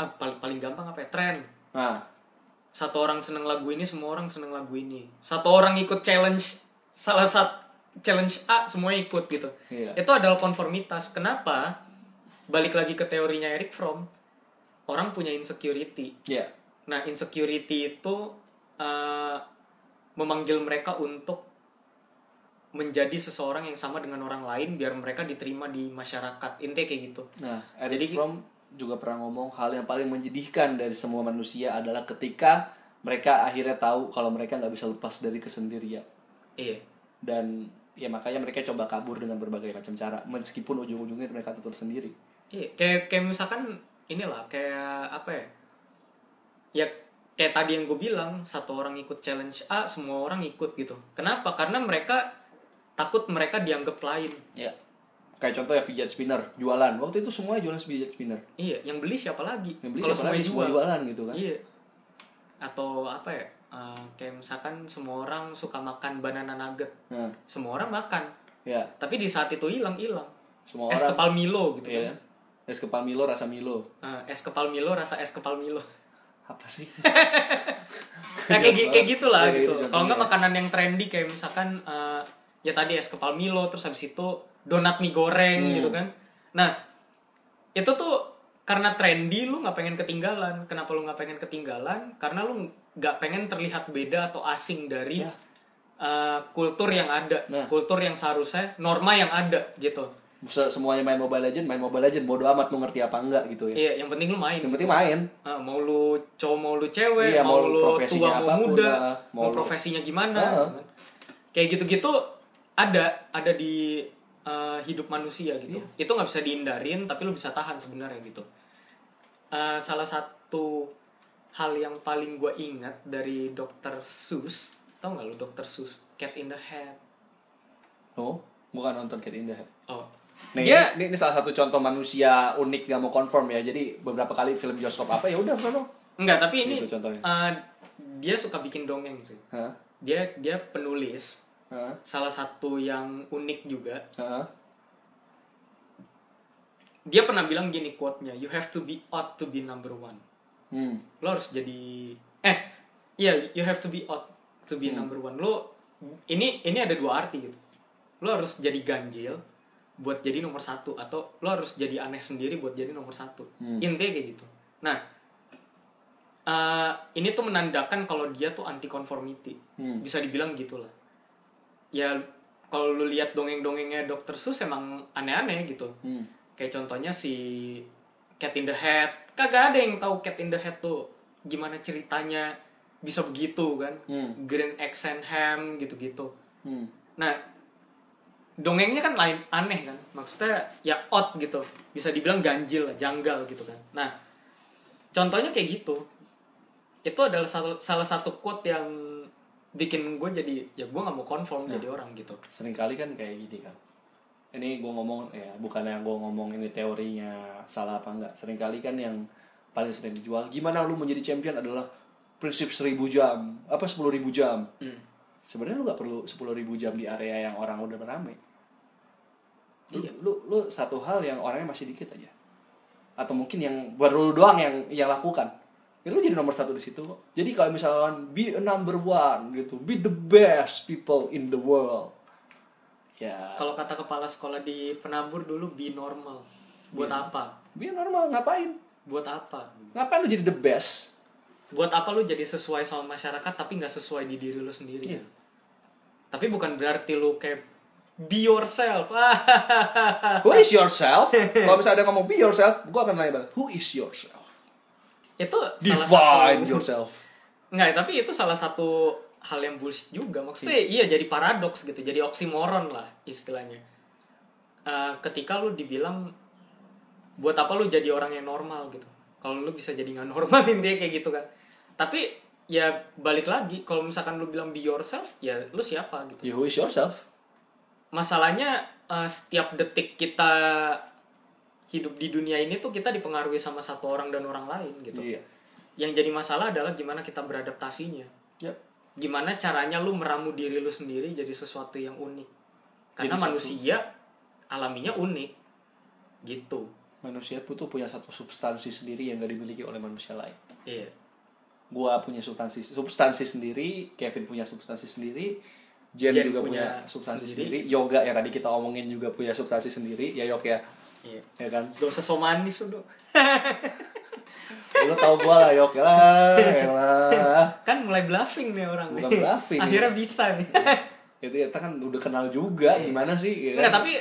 ah, paling paling gampang apa ya? Tren. Nah, satu orang seneng lagu ini semua orang seneng lagu ini. Satu orang ikut challenge salah satu challenge A semuanya ikut gitu. Iya. itu adalah konformitas. Kenapa? Balik lagi ke teorinya Eric Fromm orang punya insecurity. Ya. nah insecurity itu eh, memanggil mereka untuk menjadi seseorang yang sama dengan orang lain biar mereka diterima di masyarakat intinya kayak gitu Nah, Eric Jadi- Fromm juga pernah ngomong hal yang paling menyedihkan dari semua manusia adalah ketika mereka akhirnya tahu kalau mereka nggak bisa lepas dari kesendirian iya dan ya makanya mereka coba kabur dengan berbagai macam cara meskipun ujung-ujungnya mereka tetap sendiri. Iya, kayak kayak misalkan inilah kayak apa ya? Ya kayak tadi yang gue bilang satu orang ikut challenge A, semua orang ikut gitu. Kenapa? Karena mereka takut mereka dianggap lain. Ya. Kayak contoh ya fidget spinner jualan. Waktu itu semuanya jualan fidget spinner. Iya, yang beli siapa lagi? Yang beli Kalau siapa lagi semua jual. jualan gitu kan. Iya. Atau apa ya? eh, kayak misalkan semua orang suka makan banana nugget. Nah, Semua orang makan. ya. Tapi di saat itu hilang, hilang. Semua Es orang kepal Milo gitu Iya. kan. Es kepal Milo rasa Milo. Eh, es kepal Milo rasa es kepal Milo. Apa sih? [LAUGHS] Nah, kayak, kayak gitulah Ya, gitu. gitu Kalau nggak makanan yang trendy kayak misalkan eh, ya tadi es kepal Milo terus habis itu donat mie goreng Hmm. gitu kan. Nah, itu tuh karena trendy lu nggak pengen ketinggalan. Kenapa lu nggak pengen ketinggalan? Karena lu nggak pengen terlihat beda atau asing dari Ya. eh, kultur yang ada, Nah. kultur yang seharusnya norma yang ada gitu. Se- Semuanya main Mobile Legend, main Mobile Legend bodo amat lu ngerti apa enggak gitu ya. Iya, yang penting lu main. Yang penting main. Ah, mau lu cowok mau lu cewek Iya, mau, mau lu tua mau muda lah, mau, mau lu- profesinya gimana Heeh. gitu kan. kayak gitu-gitu ada ada di eh, hidup manusia gitu Iya. itu nggak bisa dihindarin tapi lu bisa tahan sebenarnya gitu Eh, salah satu hal yang paling gue ingat dari dokter Sus tau nggak lu dokter Sus Cat in the Hat Oh, bukan nonton Cat in the Hat. oh Nih, ini, ini salah satu contoh manusia unik gak mau konform ya. Jadi beberapa kali film bioskop apa ya udah bro. enggak tapi ini Gitu contohnya. eh, dia suka bikin dongeng sih Hah? dia dia penulis Hah? salah satu yang unik juga Hah? dia pernah bilang gini quote-nya you have to be odd to be number one Hmm. lo harus jadi eh iya you have to be odd to be number one lo ini ini ada dua arti gitu lo harus jadi ganjil buat jadi nomor satu atau lo harus jadi aneh sendiri buat jadi nomor satu Hmm. intinya kayak gitu nah eh, ini tuh menandakan kalau dia tuh anti conformity Hmm. bisa dibilang gitulah ya kalau lu lihat dongeng-dongengnya Dr. Sus emang aneh-aneh gitu Hmm. kayak contohnya si Cat in the Hat kagak ada yang tahu Cat in the Hat tuh gimana ceritanya bisa begitu kan Hmm. Green Eggs and Ham gitu-gitu Hmm. nah dongengnya kan lain aneh kan maksudnya ya odd gitu bisa dibilang ganjil lah janggal gitu kan nah contohnya kayak gitu itu adalah salah satu quote yang bikin gue jadi ya gue nggak mau konform jadi orang gitu Sering kali kan kayak gini kan. Ini gue ngomong ya bukannya gue ngomong ini teorinya salah apa enggak. Sering kali kan yang paling sering dijual gimana lu menjadi champion adalah prinsip seribu jam apa sepuluh ribu jam Hmm. sebenarnya lu gak perlu sepuluh ribu jam di area yang orang udah rame Lu, Iya. lu lu satu hal yang orangnya masih dikit aja. Atau mungkin yang baru lu doang yang yang lakukan. Ya lu jadi nomor satu di situ kok. Jadi kalau misalkan be a number one gitu, be the best people in the world. Ya. Kalau kata kepala sekolah di penabur dulu be normal. Buat Iya. apa? Be normal ngapain? Buat apa? Ngapain lu jadi the best? Buat apa lu jadi sesuai sama masyarakat tapi nggak sesuai di diri lu sendiri? Iya. Tapi bukan berarti lu kayak be yourself. [LAUGHS] Who is yourself? Kalau misalnya ada ngomong be yourself, gua akan nanya balik. Who is yourself? Itu salah Define satu yourself. [LAUGHS] Nggak, tapi itu salah satu hal yang bullshit juga. Maksudnya iya jadi paradoks gitu, jadi oksimoron lah istilahnya. Eh, ketika lu dibilang buat apa lu jadi orang yang normal gitu. Kalau lu bisa jadi nggak [LAUGHS] normal intinya kayak gitu kan. Tapi ya balik lagi kalau misalkan lu bilang be yourself ya lu siapa gitu. Who is yourself? Masalahnya eh, setiap detik kita hidup di dunia ini tuh kita dipengaruhi sama satu orang dan orang lain gitu. Iya. Yang jadi masalah adalah gimana kita beradaptasinya Yep. gimana caranya lu meramu diri lu sendiri jadi sesuatu yang unik karena Jadi satu. manusia alaminya unik gitu Manusia tuh punya satu substansi sendiri yang gak dimiliki oleh manusia lain. iya Gua punya substansi substansi sendiri, Kevin punya substansi sendiri, Jen, Jen juga punya punya, substansi sendiri. sendiri. Yoga yang tadi kita omongin juga punya substansi sendiri, ya Yok ya. Iya Ya kan? gak usah so manis udah [LAUGHS] Lu tau gua lah Yok ya lah, ya lah. kan mulai bluffing nih orang Bukan nih bluffing, akhirnya ya. bisa nih Itu kita kan udah kenal juga gimana sih? Ya Enggak, kan? tapi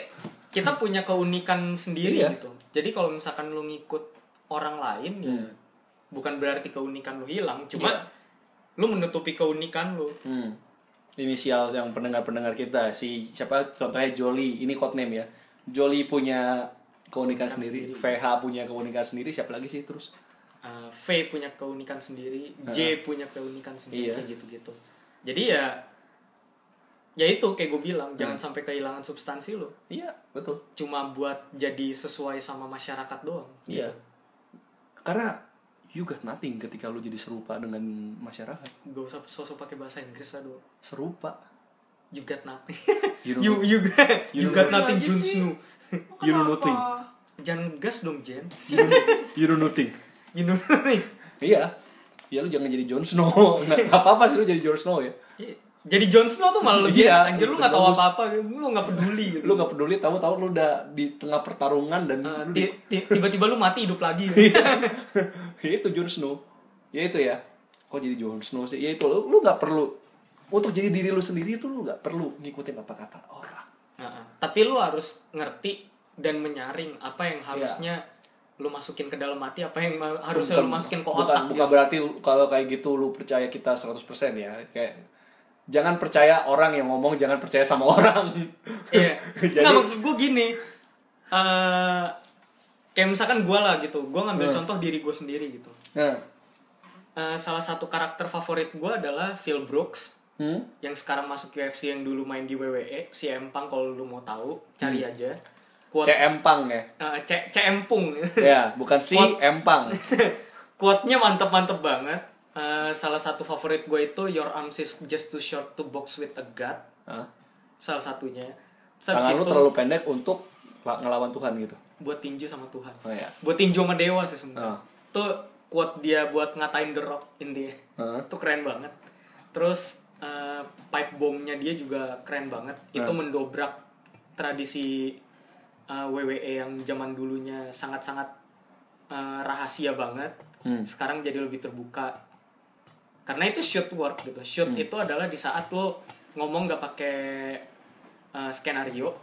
kita punya keunikan sendiri Iya. gitu jadi kalau misalkan lu ngikut orang lain ya Hmm. bukan berarti keunikan lu hilang cuma Iya. lu menutupi keunikan lu Hmm. Inisial yang pendengar-pendengar kita si siapa contohnya Jolly ini code name ya. Jolly punya keunikan sendiri, VH punya keunikan sendiri, siapa lagi sih terus? Uh, V punya keunikan sendiri, J punya keunikan sendiri Iya. kayak gitu-gitu. Jadi ya ya itu kayak gue bilang jangan sampai kehilangan substansi lo. Iya, betul. Cuma buat jadi sesuai sama masyarakat doang. Iya. Karena you got nothing ketika lu jadi serupa dengan masyarakat. Gak usah sosok pakai bahasa Inggris aduh. Serupa. You got nothing. You [LAUGHS] you you, you, you got nothing. Snow. You know nothing. Jangan gas dong Jen. You you know nothing. You know nothing. Iya. Ya lu jangan jadi Jon Snow. Nggak apa-apa sih lu jadi Jon Snow ya. Iya. Jadi Jon Snow tuh malah lebih Iya. Anjir lu lebih gak tahu bagus. apa-apa, lu gak peduli gitu. Lu gak peduli tahu-tahu lu udah di tengah pertarungan dan Uh, ti- tiba-tiba lu mati hidup lagi. [LAUGHS] ya itu Jon Snow ya itu ya kok jadi Jon Snow sih ya itu lu, lu gak perlu untuk jadi diri lu sendiri itu lu gak perlu ngikutin apa kata orang Heeh. Tapi lu harus ngerti dan menyaring apa yang Iya. harusnya lu masukin ke dalam hati, apa yang harusnya lu masukin ke bukan, otak. bukan berarti lu- kalau kayak gitu lu percaya kita 100% ya kayak jangan percaya orang yang ngomong jangan percaya sama [LAUGHS] orang Iya. [LAUGHS] Jadi- Nggak maksud gue gini. eh kayak misalkan gue lah gitu, gue ngambil Hmm. contoh diri gue sendiri gitu. nah Eh, salah satu karakter favorit gue adalah Phil Brooks hmm? yang sekarang masuk UFC yang dulu main di WWE si Empang kalau lu mau tahu cari Hmm. aja quote C Empang ya. Eh, C C Empung. Ya bukan si What? Empang. [LAUGHS] Quote-nya mantep-mantep banget. Eh, salah satu favorit gue itu your arms is just too short to box with a god Hah? salah satunya. Terus habis tangan lu itu, terlalu pendek untuk la- ngelawan Tuhan gitu. Buat tinju sama Tuhan. Oh ya buat tinju sama dewa sih sebenarnya. Oh. tuh quote dia buat ngatain The Rock intinya Heeh. itu keren banget. Terus eh, pipe bombnya dia juga keren banget. Itu Hmm. mendobrak tradisi eh, WWE yang zaman dulunya sangat-sangat eh, rahasia banget Hmm. sekarang jadi lebih terbuka karena itu shoot work gitu shoot Hmm. itu adalah di saat lo ngomong gak pakai eh, skenario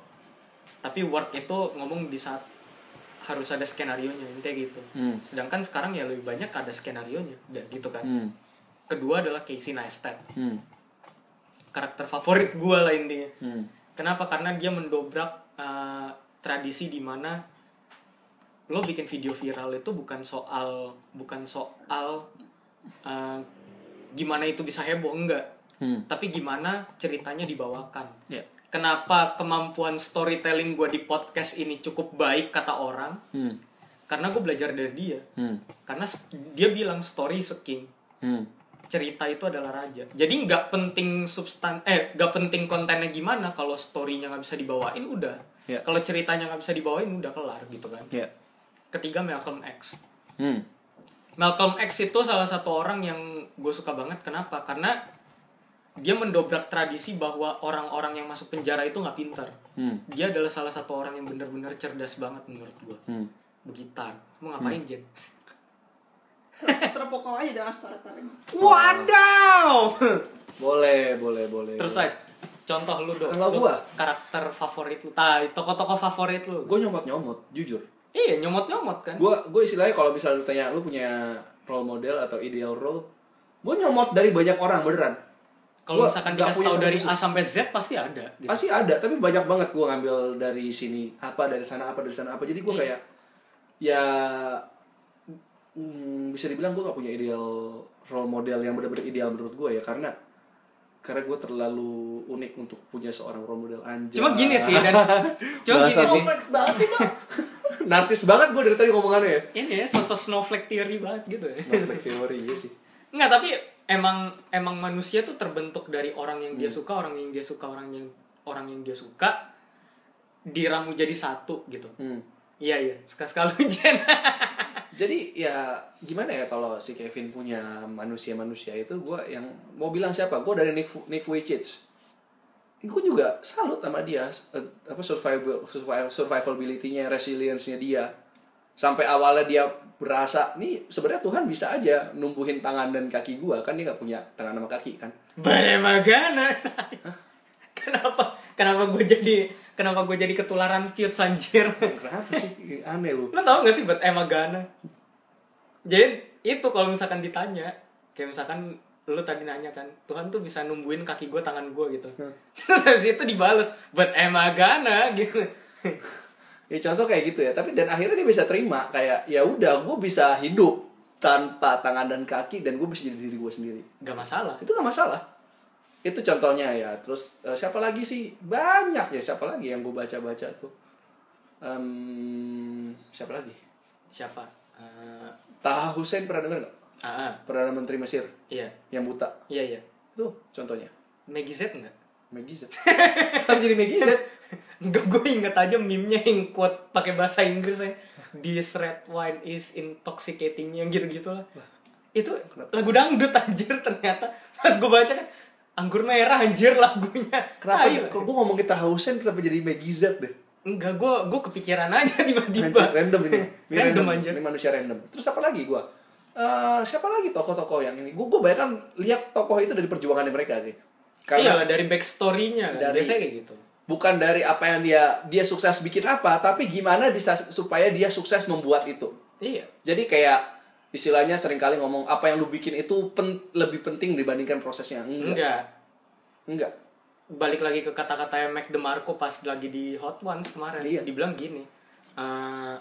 tapi work itu ngomong di saat harus ada skenario nya intinya gitu Hmm. sedangkan sekarang ya lebih banyak ada skenario nya gitu kan Hmm. kedua adalah Casey Neistat Hmm. karakter favorit gue lah intinya Hmm. kenapa karena dia mendobrak uh, tradisi di mana lo bikin video viral itu bukan soal bukan soal uh, gimana itu bisa heboh enggak Hmm. tapi gimana ceritanya dibawakan Ya. kenapa kemampuan storytelling gue di podcast ini cukup baik kata orang Hmm. karena gue belajar dari dia Hmm. karena dia bilang story is a king Hmm. cerita itu adalah raja. Jadi nggak penting substan eh nggak penting kontennya gimana kalau storynya nggak bisa dibawain udah Iya. Kalau ceritanya nggak bisa dibawain udah kelar gitu kan. Ya. Ketiga Malcolm X. Hmm. Malcolm X itu salah satu orang yang gue suka banget. Kenapa? Karena dia mendobrak tradisi bahwa orang-orang yang masuk penjara itu nggak pintar. Hmm. Dia adalah salah satu orang yang benar-benar cerdas banget menurut gue. Hmm. Begitar. Mau ngapain Jen? [LAUGHS] terpokok aja dengan starter Wadaw! Boleh, boleh, boleh. Terus Sait, contoh lu dong. Kalau gua? karakter favorit lu. Tai, tokoh-tokoh favorit lu. gue nyomot-nyomot, jujur. Iya, nyomot-nyomot kan. Gue gue istilahnya kalau misalnya lu tanya lu punya role model atau ideal role, gue nyomot dari banyak orang beneran. Kalau Gua misalkan dikasih tahu dari A khusus. sampai Z pasti ada. Gitu. Pasti ada, tapi banyak banget gue ngambil dari sini apa dari sana apa dari sana apa. Jadi gue Iya. kayak ya hmm, bisa dibilang gue gak punya ideal role model yang benar-benar ideal menurut gue ya karena karena gue terlalu unik untuk punya seorang role model anjay. Cuma gini sih dan [LAUGHS] cuma Bahasa gini sih. kompleks banget sih bang [LAUGHS] narsis banget gue dari tadi ngomongannya ya. Ini ya sosok snowflake theory banget gitu ya. Snowflake teori ya sih. Enggak, tapi emang emang manusia tuh terbentuk dari orang yang dia suka, orang yang dia suka, orang yang orang yang dia suka diramu jadi satu gitu. Hmm. Iya iya, sekali sekali Jen. Jadi ya gimana ya kalau si Kevin punya manusia-manusia itu gue yang mau bilang siapa? Gue dari Nick Nick Vujicic. Gue juga salut sama dia eh, apa survival survival survivability-nya, resilience-nya dia. Sampai awalnya dia berasa nih sebenarnya Tuhan bisa aja numbuhin tangan dan kaki gue kan dia nggak punya tangan sama kaki kan. Bagaimana? kenapa? Kenapa gue jadi kenapa gue jadi ketularan cute sanjir? Kenapa sih aneh lu? Lo tau gak sih buat Emma Gana? Jadi itu kalau misalkan ditanya, kayak misalkan lu tadi nanya kan, Tuhan tuh bisa numbuhin kaki gue, tangan gue gitu. [LAUGHS] Terus habis itu dibales, buat Emma Gana gitu. Ya contoh kayak gitu ya. Tapi dan akhirnya dia bisa terima kayak ya udah gue bisa hidup tanpa tangan dan kaki dan gue bisa jadi diri gue sendiri. Gak masalah. itu nggak masalah itu contohnya ya. Terus eh, siapa lagi sih? Banyak ya. Siapa lagi yang gue baca baca tuh? Em, siapa lagi? Siapa? Eh, Taha Hussein pernah dengar nggak? Ah, perdana menteri Mesir. Iya, yang buta. Iya iya. tuh contohnya. Maggie Z enggak? Maggie Z. [LAUGHS] Kenapa jadi Maggie Z? [LAUGHS] Enggak, gue inget aja meme-nya yang quote pakai bahasa Inggris ya. This red wine is intoxicating yang gitu-gitu lah. Itu lagu dangdut anjir ternyata. Pas gue baca kan anggur merah anjir lagunya. kenapa lah. kok gue ngomongin Taha Hussein kenapa jadi Z deh Enggak, gue gue kepikiran aja [LAUGHS] tiba-tiba. random ini ini Random, anjir. ini manusia random terus apa lagi gue Eh, siapa lagi tokoh-tokoh yang ini gue gue bayangkan lihat tokoh itu dari perjuangan mereka sih Iya lah dari backstory-nya kan. Dari- Biasanya kayak gitu. bukan dari apa yang dia dia sukses bikin apa tapi gimana bisa supaya dia sukses membuat itu Iya. jadi kayak istilahnya sering kali ngomong apa yang lu bikin itu pen- lebih penting dibandingkan prosesnya enggak Enggak. enggak Balik lagi ke kata-kata Mac DeMarco pas lagi di Hot Ones kemarin. Iya. Dibilang gini. eh,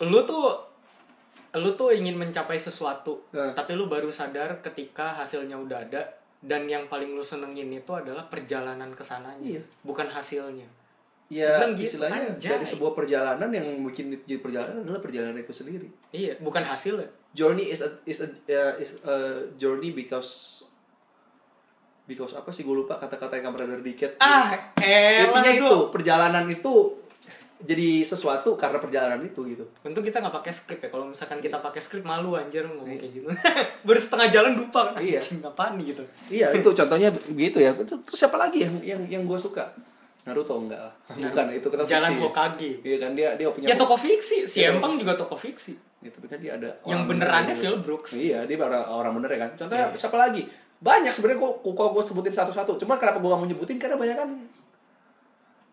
lu tuh lu tuh ingin mencapai sesuatu, Nah. tapi lu baru sadar ketika hasilnya udah ada dan yang paling lu senengin itu adalah perjalanan ke sananya, Iya. bukan hasilnya. Ya Bilang gitu, istilahnya anjay. dari sebuah perjalanan yang itu jadi perjalanan adalah perjalanan itu sendiri Iya, bukan hasilnya. journey is a is a uh, is a journey because because apa sih gue lupa kata-kata yang Brother Dicket Ah, elah intinya lu. itu perjalanan itu jadi sesuatu karena perjalanan itu gitu Untung kita nggak pakai skrip ya. Kalau misalkan kita pakai skrip malu anjir ngomong kayak gitu. [LAUGHS] Baru setengah jalan lupa kan. Iya. Anjing apaan gitu. iya itu contohnya begitu ya terus terus siapa lagi yang yang yang gue suka Naruto enggak lah. Bukan itu kita Jalan fiksi. Hokage. iya kan dia dia punya Ya toko fiksi, si Iya, Empang juga toko fiksi. Ya, tapi kan dia ada Yang benerannya bener Phil. Brooks. iya dia orang orang bener ya kan. Contohnya siapa lagi? Banyak sebenarnya kok kalau gue sebutin satu-satu. Cuma kenapa gue gak mau nyebutin? Karena banyak kan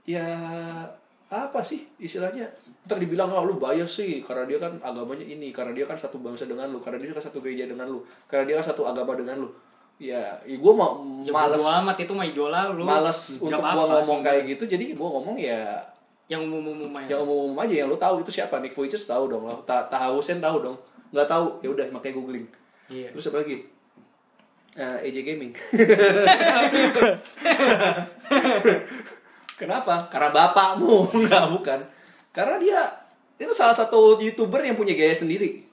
ya apa sih istilahnya? Ntar dibilang oh lu bias sih karena dia kan agamanya ini karena dia kan satu bangsa dengan lu karena dia kan satu gereja dengan lu karena dia kan satu agama dengan lu ya, ya gue mau Ya males amat itu mah idola lu. males untuk gue ngomong kayak gitu jadi gue ngomong ya yang umum-umum aja. yang umum aja yang lu tahu itu siapa? Nick Vujicic tahu dong lo Ta Taha Hussein tahu dong. Nggak tahu ya udah makanya googling. Iya. terus apa lagi? Eh, AJ Gaming. [LAUGHS] Kenapa? Karena bapakmu. [LAUGHS] Nggak bukan. Karena dia itu salah satu youtuber yang punya gaya sendiri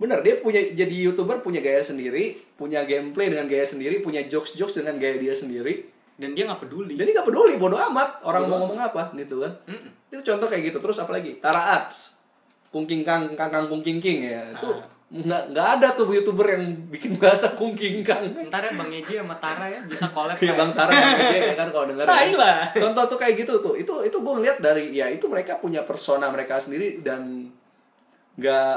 bener dia punya jadi youtuber punya gaya sendiri punya gameplay dengan gaya sendiri punya jokes jokes dengan gaya dia sendiri dan dia nggak peduli Jadi nggak peduli, bodo amat orang Bodo mau ngomong apa gitu kan. Mm-mm. Itu contoh kayak gitu. Terus apa lagi? Tara Arts. Kungking Kang, Kang Kang Kungking King ya. Itu Ah. nggak nggak ada tuh youtuber yang bikin bahasa Kungking Kang. ntar ya bang Eji sama Tara ya bisa collab Iya Bang Tara Bang aja ya kan kalau denger. Tai ya. lah. Contoh tuh kayak gitu tuh. Itu itu gue ngeliat dari ya itu mereka punya persona mereka sendiri dan nggak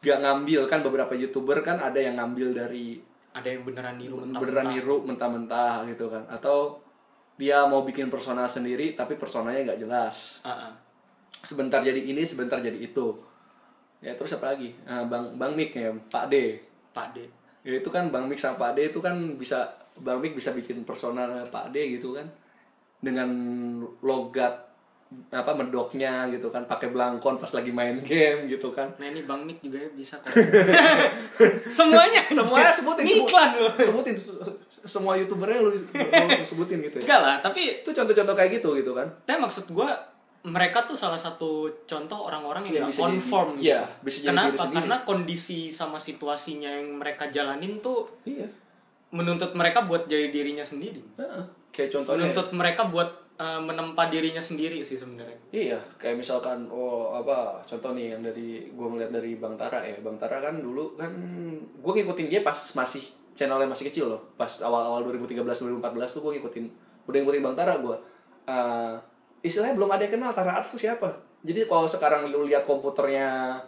nggak ngambil kan beberapa youtuber kan ada yang ngambil dari ada yang beneran niru mentah beneran niru mentah-mentah gitu kan. Atau dia mau bikin persona sendiri tapi personanya nggak jelas. Ah. sebentar jadi ini sebentar jadi itu. Ya terus apa lagi? Nah, bang bang Mik ya Pak D. Pak D. Ya, itu kan bang Mik sama Pak D itu kan bisa bang Mik bisa bikin persona Pak D gitu kan. Dengan logat apa medoknya gitu kan pakai belangkon pas lagi main game gitu kan nah ini bang Mik juga ya bisa collab. [LAUGHS] semuanya semuanya sebutin Ini iklan lu sebutin semua youtubernya lu, lu sebutin gitu ya enggak lah tapi itu contoh-contoh kayak gitu gitu kan tapi maksud gua mereka tuh salah satu contoh orang-orang Yang nggak bisa jadi- gitu. iya, bisa jadi Kenapa? diri sendiri. Karena kondisi sama situasinya yang mereka jalanin tuh iya menuntut mereka buat jadi dirinya sendiri. Heeh. kayak contohnya Menuntut mereka buat uh, menempa dirinya sendiri sih sebenarnya. iya kayak misalkan oh apa contoh nih yang dari gue ngeliat dari bang Tara ya. Bang Tara kan dulu kan gue ngikutin dia pas masih channelnya masih kecil loh. Pas awal-awal 2013 2014 tuh gue ngikutin udah ngikutin bang Tara gue Eh, istilahnya belum ada yang kenal Tara Arts tuh siapa? Jadi kalau sekarang lu lihat komputernya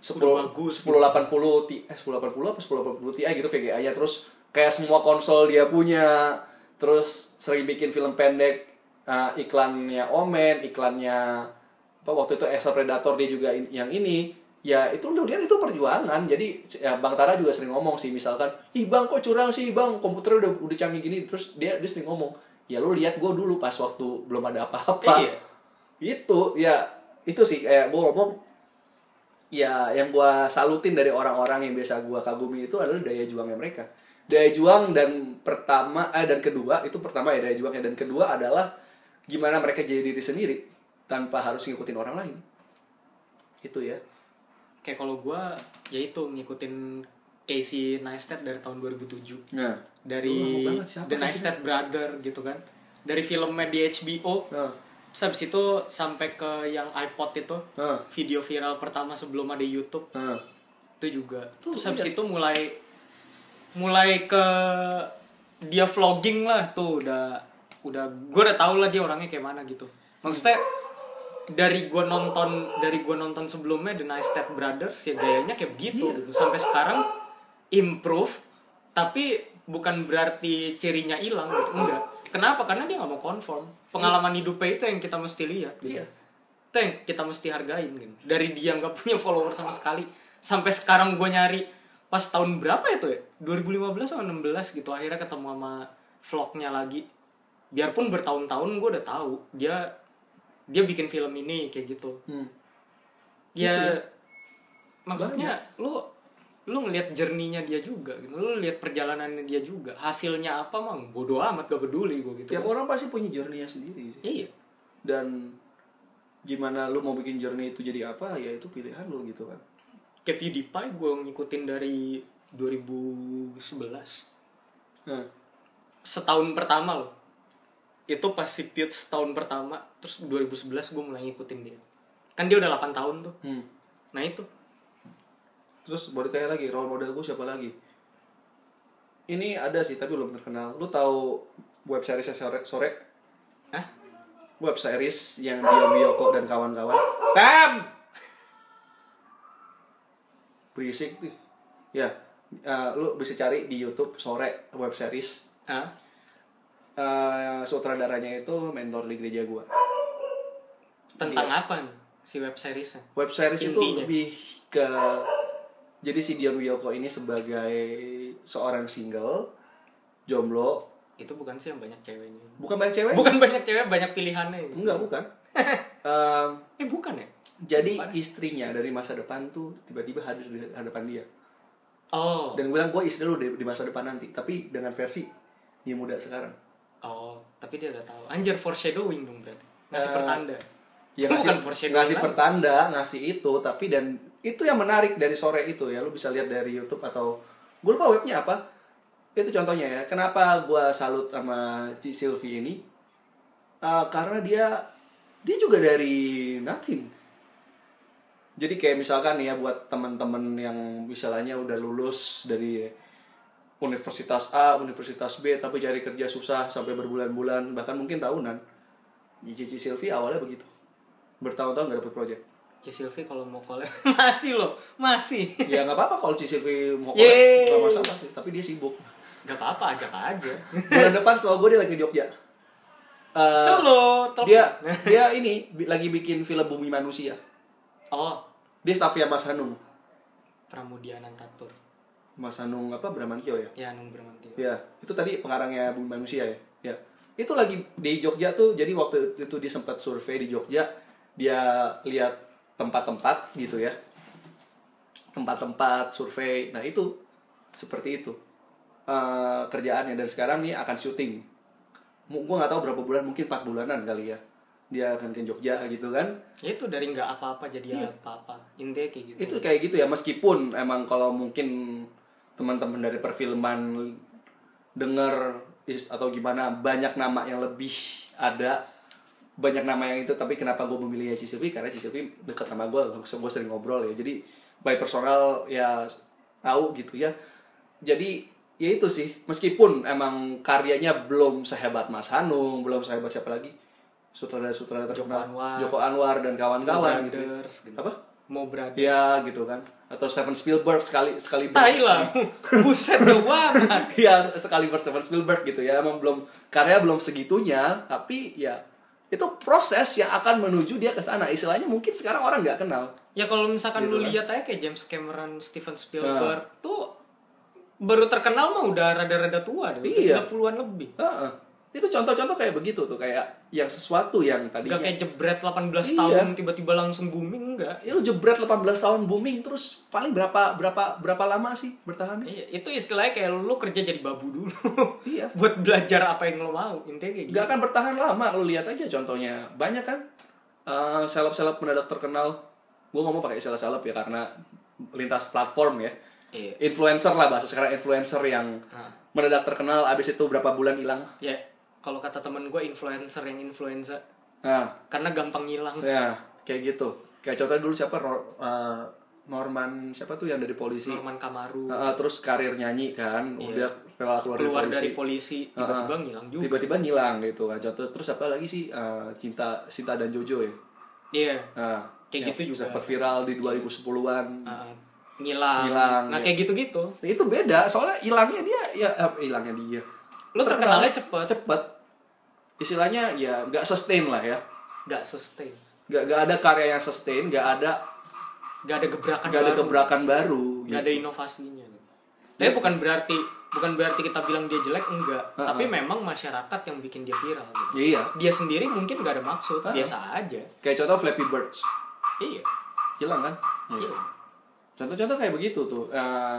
10 Udah bagus, 1080 Ti eh 1080 apa 1080 Ti gitu VGA nya terus kayak semua konsol dia punya. Terus sering bikin film pendek uh, iklannya Omen iklannya apa waktu itu Exo Predator dia juga in- yang ini ya itu lu lihat itu perjuangan. Jadi ya Bang Tara juga sering ngomong sih misalkan ih Bang kok curang sih Bang? Komputernya udah udah canggih gini. Terus dia dia sering ngomong ya lu lihat gue dulu pas waktu belum ada apa-apa. Iya. itu ya itu sih kayak gue ngomong ya yang gua salutin dari orang-orang yang biasa gua kagumi itu adalah daya juangnya mereka. Daya juang dan pertama eh dan kedua itu pertama ya daya juangnya. Dan kedua adalah gimana mereka jadi diri sendiri tanpa harus ngikutin orang lain itu ya Kayak kalau gua ya itu ngikutin Casey Neistat dari tahun 2007. nah Dari The Neistat Brother gitu kan. Dari filmnya di HBO. nah Terus habis itu sampai ke yang iPod itu. nah Video viral pertama sebelum ada YouTube. nah itu juga Tuh, terus habis iya. itu mulai mulai ke dia vlogging lah tuh udah udah gue udah tau lah dia orangnya kayak mana gitu. Maksudnya dari gue nonton dari gue nonton sebelumnya The Nice Step Brothers ya gayanya kayak begitu. Gitu. sampai sekarang improve tapi bukan berarti cirinya hilang gitu. Enggak. Kenapa? Karena dia nggak mau conform. Pengalaman hidupnya itu yang kita mesti lihat gitu. Iya. Itu yang kita mesti hargain gitu. dari dia nggak punya follower sama sekali. Sampai sekarang gue nyari pas tahun berapa itu ya? 2015 atau 16 gitu akhirnya ketemu sama vlognya lagi biarpun bertahun-tahun gue udah tahu dia dia bikin film ini kayak gitu. Hmm. ya, Gitu ya. maksudnya lu lu ngelihat jerninya dia juga gitu. Lu lihat perjalanannya dia juga. Hasilnya apa mang bodoh amat gak peduli gue gitu. Tiap orang pasti punya journey sendiri sih. iya. Dan gimana lu mau bikin journey itu jadi apa ya itu pilihan lu gitu kan. Kayak PewDiePie gue ngikutin dari 2011 nah setahun pertama loh itu pas si setahun pertama terus 2011 gue mulai ngikutin dia kan dia udah 8 tahun tuh hmm. nah itu Terus boleh tanya lagi, role model gue siapa lagi? Ini ada sih, tapi belum terkenal. Lu tahu web series sore sore? Hah? Web series yang dia Miyoko dan kawan-kawan. Tam! Berisik tuh. Ya, eh, lu bisa cari di YouTube sore web series. Hah? Eh, sutradaranya itu mentor di gereja gua. tentang Iya. apa nih si web seriesnya? Web series itu lebih ke jadi si Dion Wiyoko ini sebagai seorang single jomblo. Itu bukan sih yang banyak ceweknya? Bukan banyak cewek? Bukan banyak cewek banyak pilihannya enggak bukan. [LAUGHS] Em, eh bukan ya? jadi istrinya dari masa depan tuh tiba-tiba hadir di hadapan dia. Oh. Dan gue bilang gue istri lu di, di masa depan nanti. Tapi dengan versi dia muda sekarang oh tapi dia udah tahu. Anjir foreshadowing dong berarti. Ngasih Eh, pertanda. ya ngasih, bukan foreshadowing ngasih lagi. pertanda ngasih itu tapi dan itu yang menarik dari sore itu ya. Lu bisa lihat dari YouTube atau gue lupa webnya apa. Itu contohnya ya kenapa gua salut sama Ci Silvi ini? Eh, karena dia dia juga dari nothing. Jadi kayak misalkan ya buat teman-teman yang misalnya udah lulus dari universitas A, universitas B tapi cari kerja susah sampai berbulan-bulan bahkan mungkin tahunan. Cici Silvi awalnya begitu. Bertahun-tahun nggak dapet project. C Silvi kalau mau collab [LAUGHS] masih loh masih. Ya nggak apa-apa kalau Cici Silvi mau collab nggak masalah sih. Tapi dia sibuk. Gak apa-apa ajak aja. Bulan depan setahu gue dia lagi di Jogja. Eh, Solo top. dia dia ini lagi bikin film Bumi Manusia. Oh. Dia staffnya Mas Hanung. Pramudia Nantatur Mas Hanung apa Bramantio ya? Ya Nung Bramantio ya itu tadi pengarangnya Bumi Manusia ya? Ya. Itu lagi di Jogja tuh jadi waktu itu dia sempat survei di Jogja dia lihat tempat-tempat gitu ya. Tempat-tempat survei. Nah itu seperti itu Eh, kerjaannya. Dan sekarang nih akan syuting. Gue nggak tahu berapa bulan mungkin 4 bulanan kali ya. Dia akan ke Jogja gitu kan? Ya itu dari nggak apa-apa jadi apa-apa. Intinya kayak gitu. Itu kayak gitu ya meskipun emang kalau mungkin teman-teman dari perfilman denger is atau gimana banyak nama yang lebih ada banyak nama yang itu tapi kenapa gue memilih Ci Silvi karena Ci Silvi deket sama gue gue sering ngobrol ya. Jadi by personal ya tahu gitu ya. Jadi ya itu sih. Meskipun emang karyanya belum sehebat Mas Hanung belum sehebat siapa lagi sutradara-sutradara Joko terkenal Anwar. Joko Anwar dan kawan-kawan gitu Brothers gitu. apa mau berada ya gitu kan. Atau Steven Spielberg sekali sekali tai lah. [LAUGHS] Buset banget [LAUGHS] ya sekali Steven Spielberg gitu ya. Emang belum karya belum segitunya. Tapi ya itu proses yang akan menuju dia ke sana. Istilahnya mungkin sekarang orang nggak kenal. Ya kalau misalkan Gitu lu kan. lihat aja kayak James Cameron Steven Spielberg tuh baru terkenal mah udah rada-rada tua deh Iya. udah 30-an lebih. Heeh. Itu contoh-contoh kayak begitu tuh kayak yang sesuatu yang tadinya Gak kayak jebret 18 Iya. tahun tiba-tiba langsung booming enggak ya lu jebret 18 tahun booming terus paling berapa berapa berapa lama sih bertahan Iya, itu istilahnya kayak lu kerja jadi babu dulu. [LAUGHS] Iya. Buat belajar apa yang lo mau. Intinya kayak gitu. nggak akan bertahan lama lu lihat aja contohnya banyak kan eh, seleb-seleb mendadak terkenal gue ngomong pakai istilah seleb ya karena lintas platform ya Iya. influencer lah bahasa sekarang influencer yang Nah, mendadak terkenal abis itu berapa bulan hilang ya kalau kata temen gue influencer yang influenza nah karena gampang ngilang. ya kayak gitu kayak contohnya dulu siapa eh, Norman siapa tuh yang dari polisi Norman Kamaru eh, terus karir nyanyi kan Iya. udah rela keluar, keluar dari polisi dari polisi tiba-tiba Heeh. ngilang juga. tiba-tiba ngilang gitu kan contoh terus apa lagi sih Eh, cinta Sinta dan Jojo ya Iya. Nah, Kayak yang gitu juga. sempat viral di 2010-an. Heeh. ngilang. Ngilang, Nah, ya. kayak gitu-gitu. Nah, itu beda, soalnya hilangnya dia ya eh, hilangnya dia. Lu terkenalnya cepet, cepet. Istilahnya ya nggak sustain lah ya. gak sustain. Nggak nggak ada karya yang sustain, nggak ada Gak ada gebrakan nggak ada baru. gebrakan baru. Gak ada gitu. inovasinya. Tapi bukan berarti bukan berarti kita bilang dia jelek enggak, Heeh. tapi memang masyarakat yang bikin dia viral. gitu. Iya, Dia sendiri mungkin gak ada maksud, Heeh. biasa aja. kayak contoh Flappy Birds. Iya. Hilang kan? Iya. Contoh-contoh kayak begitu tuh. Eh,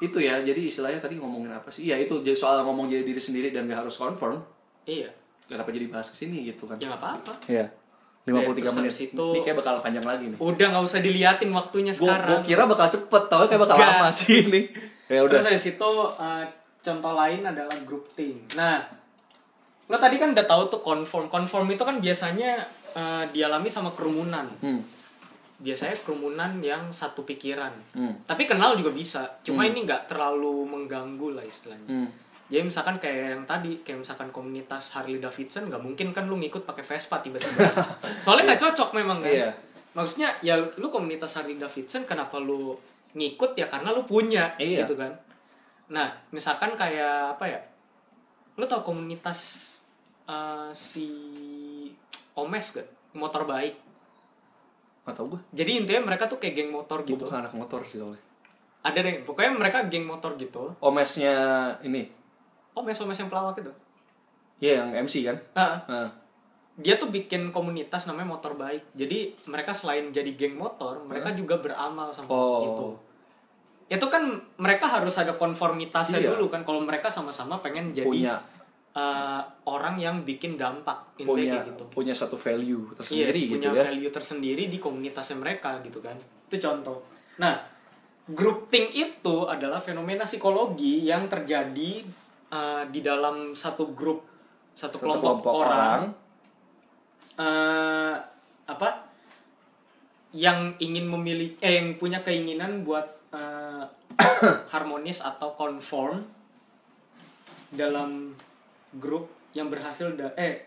itu ya, jadi istilahnya tadi ngomongin apa sih? Iya itu jadi soal ngomong jadi diri sendiri dan nggak harus confirm. Iya. Kenapa jadi bahas ke sini gitu kan? Ya nggak apa-apa. Iya. 53 Ya, terus menit. itu- Ini kayak bakal panjang lagi nih. Udah nggak usah diliatin waktunya Gue sekarang. kira bakal cepet, tau kayak bakal Nggak. lama sih ini. [LAUGHS] Ya udah. Terus habis itu eh, contoh lain adalah group thing. Nah, lo tadi kan udah tahu tuh conform. Conform itu kan biasanya eh, dialami sama kerumunan. Hmm. Biasanya kerumunan yang satu pikiran. Hmm. Tapi kenal juga bisa. Cuma ini nggak terlalu mengganggu lah istilahnya. Hmm. Jadi misalkan kayak yang tadi, kayak misalkan komunitas Harley Davidson nggak mungkin kan lu ngikut pakai Vespa tiba-tiba. [LAUGHS] Soalnya nggak cocok memang kan. Iya. Maksudnya ya lu komunitas Harley Davidson kenapa lu ngikut ya karena lu punya Iya. gitu kan. Nah, misalkan kayak apa ya? Lu tau komunitas eh, si Omes gak? Motor baik. Gak tau gue. Jadi intinya mereka tuh kayak geng motor Gue gitu. bukan anak motor sih soalnya. Ada deh, pokoknya mereka geng motor gitu. Omesnya ini. Omes Omes yang pelawak itu. Iya yang MC kan? Heeh. Nah. dia tuh bikin komunitas namanya motor baik jadi mereka selain jadi geng motor mereka juga beramal sama Oh. itu itu kan mereka harus ada konformitasnya Iya. dulu kan kalau mereka sama-sama pengen jadi Punya eh, orang yang bikin dampak punya kayak gitu. punya satu value tersendiri iya, gitu punya ya. value tersendiri di komunitasnya mereka gitu kan. Itu contoh. Nah grouping itu adalah fenomena psikologi yang terjadi uh, di dalam satu grup satu, Satu kelompok, kelompok orang, eh, apa? Yang ingin memilih eh yang punya keinginan buat eh, [COUGHS] harmonis atau conform dalam grup yang berhasil da eh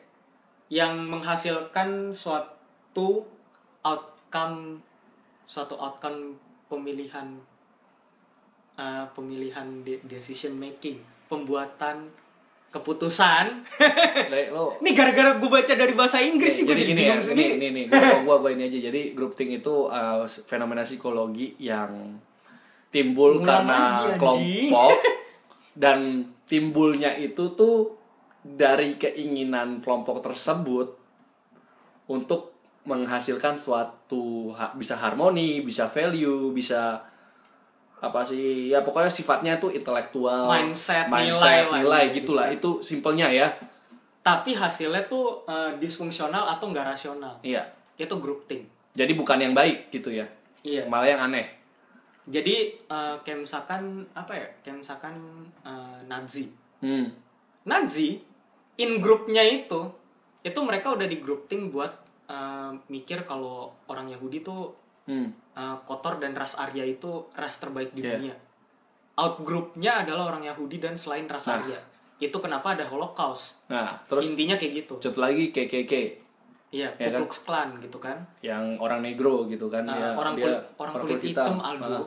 yang menghasilkan suatu outcome suatu outcome pemilihan eh, pemilihan de- decision making pembuatan keputusan lo [LAUGHS] ini gara-gara gue baca dari bahasa Inggris sih gue jadi gini ya, ini sendiri. ini nih, gua, gua ini aja. Jadi grouping itu uh, fenomena psikologi yang timbul karena lagi, kelompok [LAUGHS] dan timbulnya itu tuh dari keinginan kelompok tersebut untuk menghasilkan suatu bisa harmoni, bisa value, bisa apa sih ya pokoknya sifatnya tuh intelektual Mindset, mindset nilai lah, nilai gitu gitulah kan. itu simpelnya ya Tapi hasilnya tuh eh, disfungsional atau nggak rasional. iya Itu grouping. jadi bukan yang baik gitu ya Iya. malah yang aneh Jadi eh, kayak misalkan apa ya? Kayak misalkan eh, Nazi. hmm. Nazi in grupnya itu itu mereka udah di grouping buat eh, mikir kalau orang Yahudi tuh Hmm. eh, kotor dan ras Arya itu ras terbaik di Iya. dunia. Out grupnya adalah orang Yahudi dan selain ras Nah. Arya. Itu kenapa ada Holocaust. nah terus Intinya kayak gitu. satu lagi KKK Iya, Ya Ku kan? Klux Klan gitu kan. yang orang negro gitu kan Ah, dia orang dia kulit orang kulit hitam, Aldo. Ah.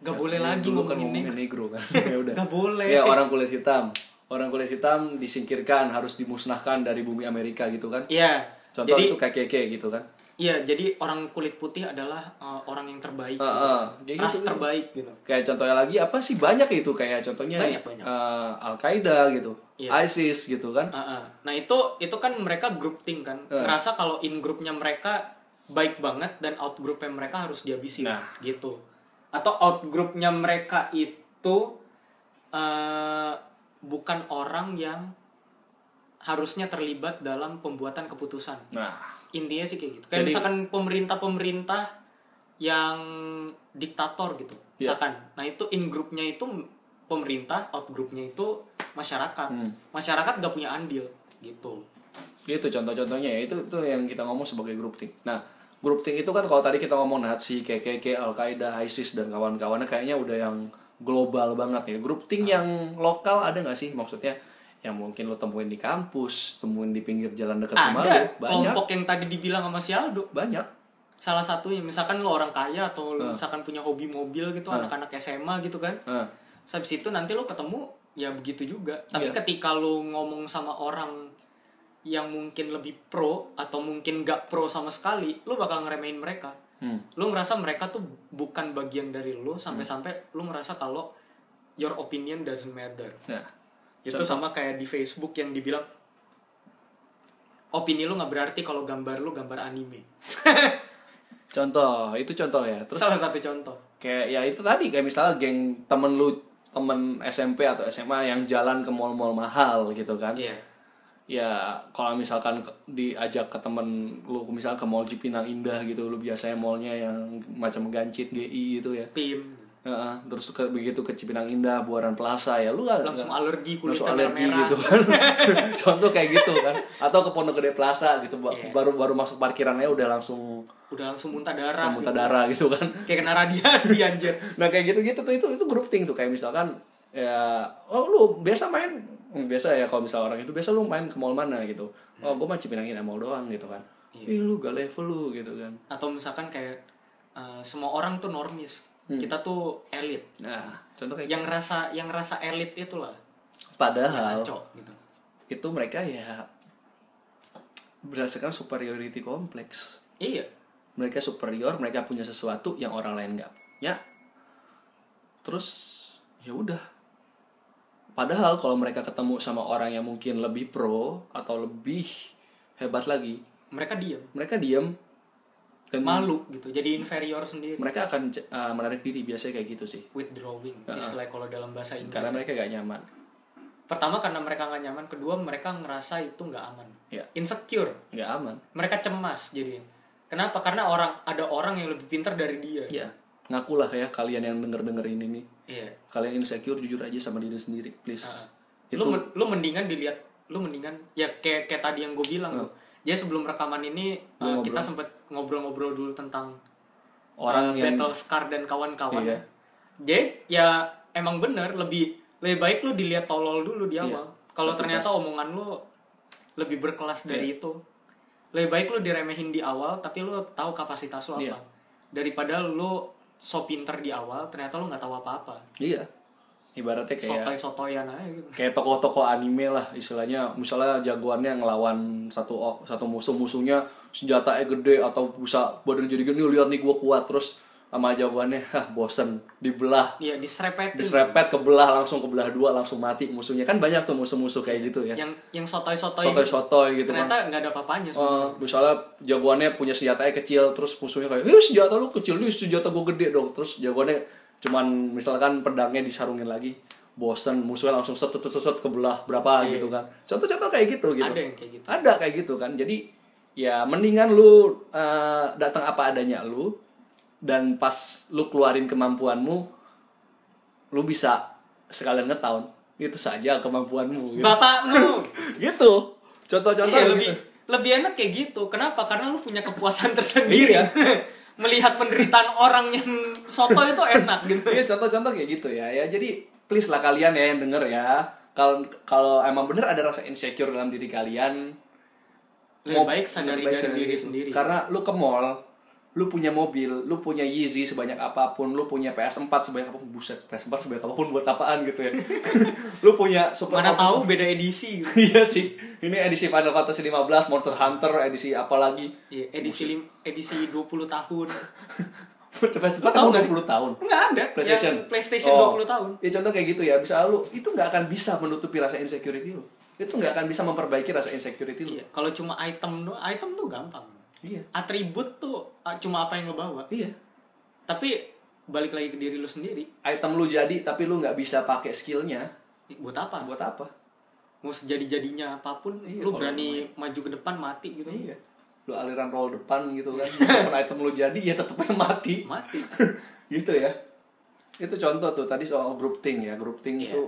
Gak Ya, boleh ya, lagi kan ngomongin ngomongin negro. negro kan [LAUGHS] ya udah Gak boleh. ya orang kulit hitam orang kulit hitam disingkirkan harus dimusnahkan dari bumi Amerika gitu kan Iya. contoh jadi itu KKK gitu kan iya, jadi orang kulit putih adalah uh, orang yang terbaik Ah, gitu. ah. Ya Ras gitu, gitu. terbaik gitu. kayak contohnya lagi apa sih banyak itu kayak contohnya Banyak, banyak. Al Qaeda gitu Iya. ISIS gitu kan Ah, ah. Nah, itu itu kan mereka grouping kan. Ah. Ngerasa kalau in grupnya mereka baik banget dan out grupnya mereka harus dihabisi Nah. gitu. Atau out grupnya mereka itu eh, bukan orang yang harusnya terlibat dalam pembuatan keputusan. nah intinya sih kayak gitu kayak Jadi- misalkan pemerintah-pemerintah yang diktator gitu Iya. misalkan nah itu in grupnya itu pemerintah out grupnya itu masyarakat Hmm. masyarakat gak punya andil gitu Gitu contoh-contohnya ya itu itu yang kita ngomong sebagai grouping. Nah, grouping itu kan kalau tadi kita ngomong Nazi, KKK, Al-Qaeda, ISIS dan kawan-kawannya kayaknya udah yang global banget ya. Grouping yang lokal ada nggak sih maksudnya? Yang mungkin lo temuin di kampus, temuin di pinggir jalan dekat rumah lo, banyak. kelompok yang tadi dibilang sama si Aldo Banyak. salah satunya misalkan lo orang kaya atau lo Ah. misalkan punya hobi mobil gitu anak-anak SMA gitu kan Terus habis itu nanti lo ketemu ya begitu juga tapi Iya. ketika lo ngomong sama orang yang mungkin lebih pro atau mungkin gak pro sama sekali lo bakal ngeremehin mereka hmm. lo ngerasa mereka tuh bukan bagian dari lo sampai-sampai lo ngerasa kalau your opinion doesn't matter. Nah, itu Contoh. sama kayak di Facebook yang dibilang opini lo nggak berarti kalau gambar lo gambar anime. [LAUGHS] Contoh, itu contoh ya. Terus salah satu contoh. kayak ya itu tadi kayak misalnya geng temen lu temen SMP atau SMA yang jalan ke mall-mall mahal gitu kan. Iya ya kalau misalkan ke- diajak ke temen lu misalnya ke mall Cipinang Indah gitu lu biasanya mallnya yang macam gancit GI gitu ya. Pim. Heeh, terus ke, begitu ke Cipinang Indah Buaran Plaza ya lu kan langsung alergi kulitnya langsung alergi merah-merah. gitu kan. [LAUGHS] Contoh kayak gitu kan. Atau ke Pondok Gede Plaza gitu Iya. baru baru masuk parkirannya udah langsung udah langsung muntah darah muntah gitu. darah gitu kan. Kayak kena radiasi anjir. Nah kayak gitu-gitu tuh itu itu grouping tuh. Kayak misalkan ya oh lu biasa main biasa ya kalau misal orang itu biasa lu main ke mall mana gitu. Oh gue mah Cipinang Indah mall doang gitu kan. Ih lu gak level lu gitu kan. Atau misalkan kayak eh, semua orang tuh normis. Hmm. kita tuh elit. Nah contoh kayak yang rasa yang rasa elit itulah. Padahal ngaco gitu. itu mereka ya berdasarkan superiority kompleks. Iya. Mereka superior mereka punya sesuatu yang orang lain nggak punya. Terus ya udah padahal kalau mereka ketemu sama orang yang mungkin lebih pro atau lebih hebat lagi mereka diam mereka diam dan malu gitu jadi inferior sendiri. mereka akan uh, menarik diri biasanya kayak gitu sih. Withdrawing Heeh. istilah kalau dalam bahasa Inggris karena mereka gak nyaman. Pertama karena mereka nggak nyaman kedua mereka ngerasa itu nggak aman. Ya. Insecure. Nggak aman. Mereka cemas jadi kenapa? Karena orang ada orang yang lebih pintar dari dia. Ya ngakulah ya kalian yang denger denger ini nih Iya. kalian insecure jujur aja sama diri sendiri please itu Lu lu mendingan dilihat lu mendingan ya kayak kayak tadi yang gue bilang tuh. Jadi sebelum rekaman ini uh, kita sempat ngobrol-ngobrol dulu tentang orang uh, yang Battle Scar dan kawan-kawan. Iya. Jadi ya emang bener lebih lebih baik lu dilihat tolol dulu di Iya. awal. Kalau Satu ternyata omongan lu lebih berkelas Iya. dari itu. Lebih baik lu diremehin di awal tapi lu tahu kapasitas lu Iya. apa. Daripada lu so pinter di awal ternyata lu nggak tahu apa-apa. iya ibaratnya kayak Sotoy-sotoyan aja gitu. kayak tokoh-tokoh anime lah istilahnya misalnya jagoannya ngelawan satu satu musuh musuhnya senjatanya gede atau bisa badan jadi gini lihat nih gue kuat terus sama jagoannya hah bosen dibelah Iya, diserepetin. diserepet kebelah langsung kebelah dua langsung mati musuhnya kan banyak tuh musuh-musuh kayak gitu ya yang yang sotoy-sotoy sotoy-sotoy gitu kan ternyata nggak ada apa-apanya Oh, misalnya jagoannya punya senjatanya kecil terus musuhnya kayak, "Eh, senjata lu kecil nih, senjata gue gede dong." Terus jagoannya cuman misalkan pedangnya disarungin lagi. Bosen, musuhnya langsung set set set, set kebelah berapa gitu kan. Contoh-contoh kayak gitu gitu. Ada yang kayak gitu. Ada kayak gitu kan. Jadi ya mendingan lu eh, datang apa adanya lu dan pas lu keluarin kemampuanmu lu bisa sekalian ngetown. Itu saja kemampuanmu gitu. bapakmu [LAUGHS] gitu. Contoh-contoh iya, gitu. lebih lebih enak kayak gitu kenapa karena lu punya kepuasan [LAUGHS] tersendiri Iya. [LAUGHS] melihat penderitaan orang yang soto itu enak gitu Iya contoh-contoh kayak gitu ya ya jadi please lah kalian ya yang denger ya kalau kalau emang bener ada rasa insecure dalam diri kalian lebih mau- baik sadari dari diri sendiri karena lu ke mall lu punya mobil lu punya Yeezy sebanyak apa pun lu punya PS4 sebanyak apa pun buset PS4 sebanyak apa pun buat apaan gitu ya [LAUGHS] lu punya super mana tahu beda edisi [LAUGHS] gitu. iya sih ini edisi Final Fantasy 15 Monster Hunter edisi apa lagi Iya, edisi lim, edisi 20 tahun [LAUGHS] PS4 Lu tahu tahun nggak sih? 20 tahun nggak ada PlayStation. yang PlayStation Oh. 20 tahun Ya contoh kayak gitu ya, bisa lu itu nggak akan bisa menutupi rasa insecurity lu. Itu nggak akan bisa memperbaiki rasa insecurity lu. iya kalau cuma item doang item tuh gampang Iya. atribut tuh ah, cuma apa yang lo bawa Iya. tapi balik lagi ke diri lu sendiri Item lu jadi tapi lu nggak bisa pakai skillnya, buat apa buat apa? mau sejadi jadinya apa pun Iya, lu kalau berani maju ke depan mati gitu Iya. Lu aliran roll depan gitu kan. Meskipun [LAUGHS] item lu jadi ya tetep aja mati. mati [LAUGHS] gitu ya. Itu contoh tuh tadi soal group thing ya. Group thing Iya. itu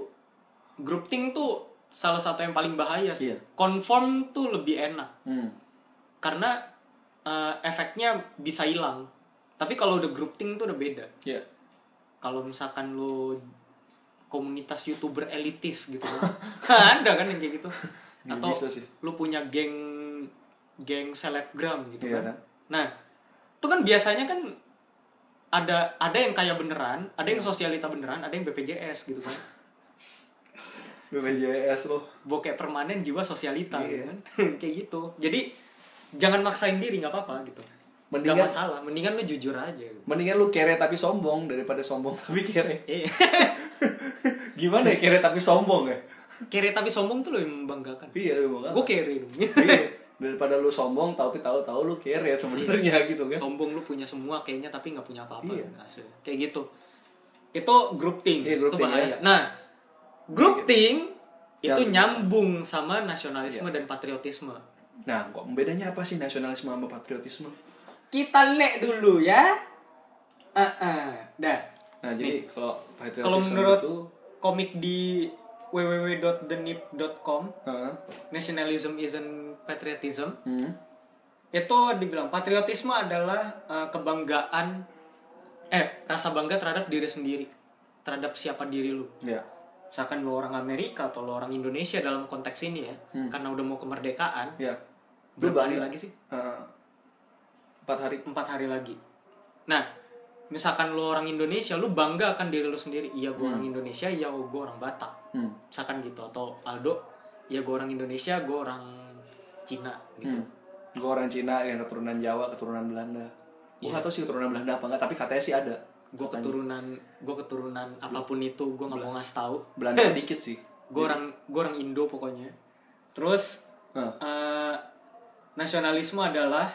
group think tuh salah satu yang paling bahaya sih Iya. conform tuh lebih enak hmm, karena eh, efeknya bisa hilang tapi kalau udah group think tuh udah beda ya. kalau misalkan lu komunitas youtuber elitis gitu [LAUGHS] ada kan yang kayak gitu atau bisa sih. lu punya geng geng selebgram gitu Iya kan kan? nah itu kan biasanya kan ada ada yang kaya beneran ada yang sosialita beneran ada yang BPJS gitu kan BPJS lo. bokeh permanen jiwa sosialita Iya. gitu kan [LAUGHS] kayak gitu jadi jangan maksain diri nggak apa-apa gitu Mendingan- Gak masalah mendingan lu jujur aja gitu. Mendingan lu kere tapi sombong daripada sombong [LAUGHS] tapi kere. Iya. [LAUGHS] Gimana ya kere tapi sombong ya? kere tapi sombong tuh yang membanggakan Iya lu mau gue kere dong Iya. Daripada lu sombong tapi tahu-tahu lu kere sebenarnya gitu kan. sombong lu punya semua kayaknya tapi nggak punya apa-apa Iya. Hasil. kayak gitu itu group think Iya, group itu bahaya ya. nah group think itu Yang bisa. nyambung sama nasionalisme Iya. dan patriotisme Nah, kok bedanya apa sih nasionalisme sama patriotisme? kita lihat dulu ya ah ah dah Nah, jadi kalau patriotisme kalau menurut itu komik di www.thenip.com Heeh. nationalism isn't patriotism hmm, itu dibilang patriotisme adalah eh, kebanggaan eh rasa bangga terhadap diri sendiri terhadap siapa diri lu ya. misalkan lu orang Amerika atau lu orang Indonesia dalam konteks ini ya Hmm. karena udah mau kemerdekaan Ya. Berapa hari lagi sih Heeh. empat hari. empat hari lagi nah misalkan lu orang Indonesia lu bangga akan diri lu sendiri iya gue orang Indonesia iya gue orang Batak Hmm. misalkan gitu atau Aldo ya gue orang Indonesia gue orang Cina gitu Hmm. Gue orang Cina yang keturunan Jawa, keturunan Belanda. Gue gak tau sih keturunan Belanda apa enggak, tapi katanya sih ada. gue keturunan gue keturunan apa pun itu gue nggak mau ngasih tahu Belanda [LAUGHS] dikit sih. gue orang gue orang Indo pokoknya terus Heeh. eh, nasionalisme adalah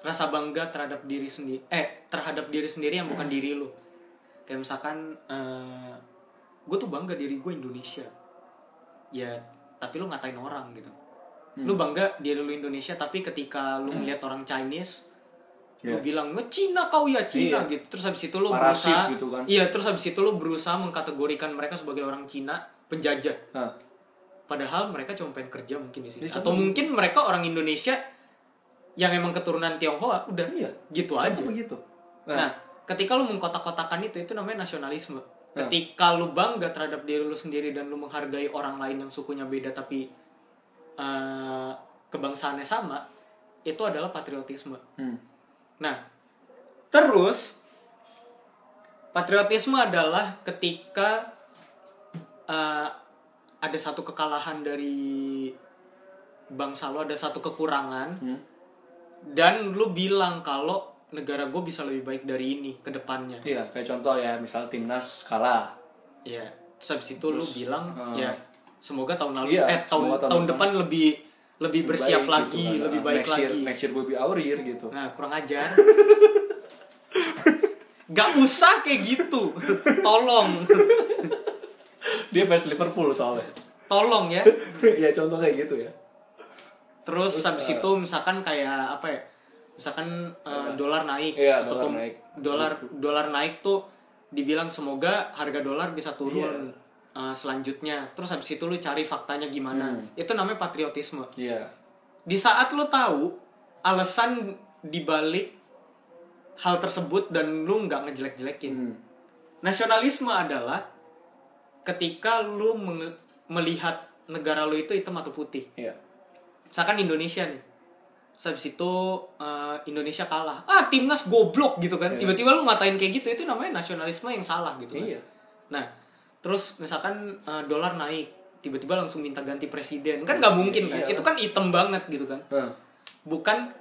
rasa bangga terhadap diri sendiri eh terhadap diri sendiri yang bukan diri lu. Kayak misalkan gue tuh bangga diri gue Indonesia. Ya tapi lu ngatain orang gitu. Lu bangga diri lu Indonesia tapi ketika lu melihat orang Chinese lu Iya. bilang "Nge Cina kau ya Cina Iya. gitu. Terus habis itu lu Parasit berusaha gitu kan. iya terus habis itu lu berusaha mengkategorikan mereka sebagai orang Cina penjajah. Nah, padahal mereka cuma pengen kerja mungkin di sini atau mungkin mereka orang Indonesia yang emang keturunan Tionghoa udah Iya. gitu aja begitu. Nah, ketika lu mengkotak-kotakan itu, itu namanya nasionalisme. Ketika lu bangga terhadap diri lu sendiri dan lu menghargai orang lain yang sukunya beda tapi eh, kebangsaannya sama, itu adalah patriotisme. Hmm. Nah, terus patriotisme adalah ketika eh, ada satu kekalahan dari bangsa lo, ada satu kekurangan, Hmm. dan lu bilang kalau negara gue bisa lebih baik dari ini ke depannya. Iya, kayak contoh ya, misal timnas kalah. Iya. Terus habis itu lu bilang eh, ya semoga tahun lalu iya, eh tahun tahun tahun, depan depan lebih lebih bersiap baik lagi, gitu kan. lebih Nah, baik next year, lagi. Next year will be our year gitu. Nah, kurang ajar. [LAUGHS] Gak usah kayak gitu. Tolong. [LAUGHS] Dia fans Liverpool soalnya. Tolong ya. [LAUGHS] ya contoh kayak gitu ya. Terus, Terus, habis itu misalkan kayak apa ya? Misalkan eh, dolar naik Iya, dolar ataupun naik. dolar dolar naik tuh dibilang semoga harga dolar bisa turun Iya. eh, selanjutnya. Terus habis itu lu cari faktanya gimana. Hmm. Itu namanya patriotisme. Iya. Di saat lu tahu alasan dibalik hal tersebut dan lu nggak ngejelek-jelekin. Hmm. Nasionalisme adalah ketika lu melihat negara lu itu hitam atau putih. Iya. Misalkan Indonesia nih. Habis itu eh, Indonesia kalah. Ah, timnas goblok gitu kan. Iya. Tiba-tiba lu ngatain kayak gitu, itu namanya nasionalisme yang salah gitu kan. Iya. Nah, terus misalkan eh, dolar naik, tiba-tiba langsung minta ganti presiden. Kan nggak mungkin kan. Iya. Itu kan hitam banget gitu kan. Nah, Bukan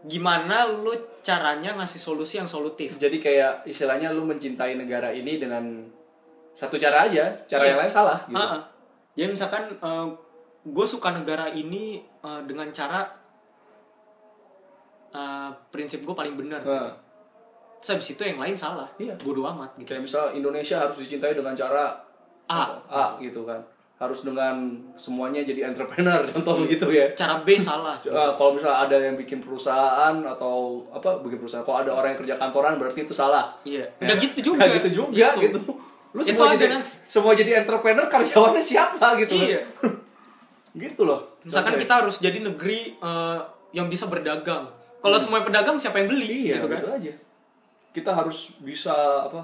gimana lu caranya ngasih solusi yang solutif. jadi kayak istilahnya lu mencintai negara ini dengan satu cara aja, cara Iya. yang lain salah gitu. Ah. Jadi misalkan gue suka negara ini eh, dengan cara eh, prinsip gue paling benar. Nah, Terus habis itu yang lain salah. Iya. Bodoh amat gitu. kayak misal Indonesia harus dicintai dengan cara A. A gitu kan. Harus dengan semuanya jadi entrepreneur [LAUGHS] contoh begitu ya. Cara B salah. Ah, [LAUGHS] kalau misalnya ada yang bikin perusahaan atau apa bikin perusahaan, kalau ada orang yang kerja kantoran berarti itu salah. Iya. Ya. Udah gitu juga. Nggak gitu juga gitu. Lu Itu semua jadi nanti. semua jadi entrepreneur karyawannya siapa gitu. Iya. [LAUGHS] gitu loh. Misalkan Contohnya. kita harus jadi negeri eh, yang bisa berdagang. Kalau semua pedagang siapa yang beli? Hmm. Iya, gitu kan? gitu aja. Kita harus bisa apa?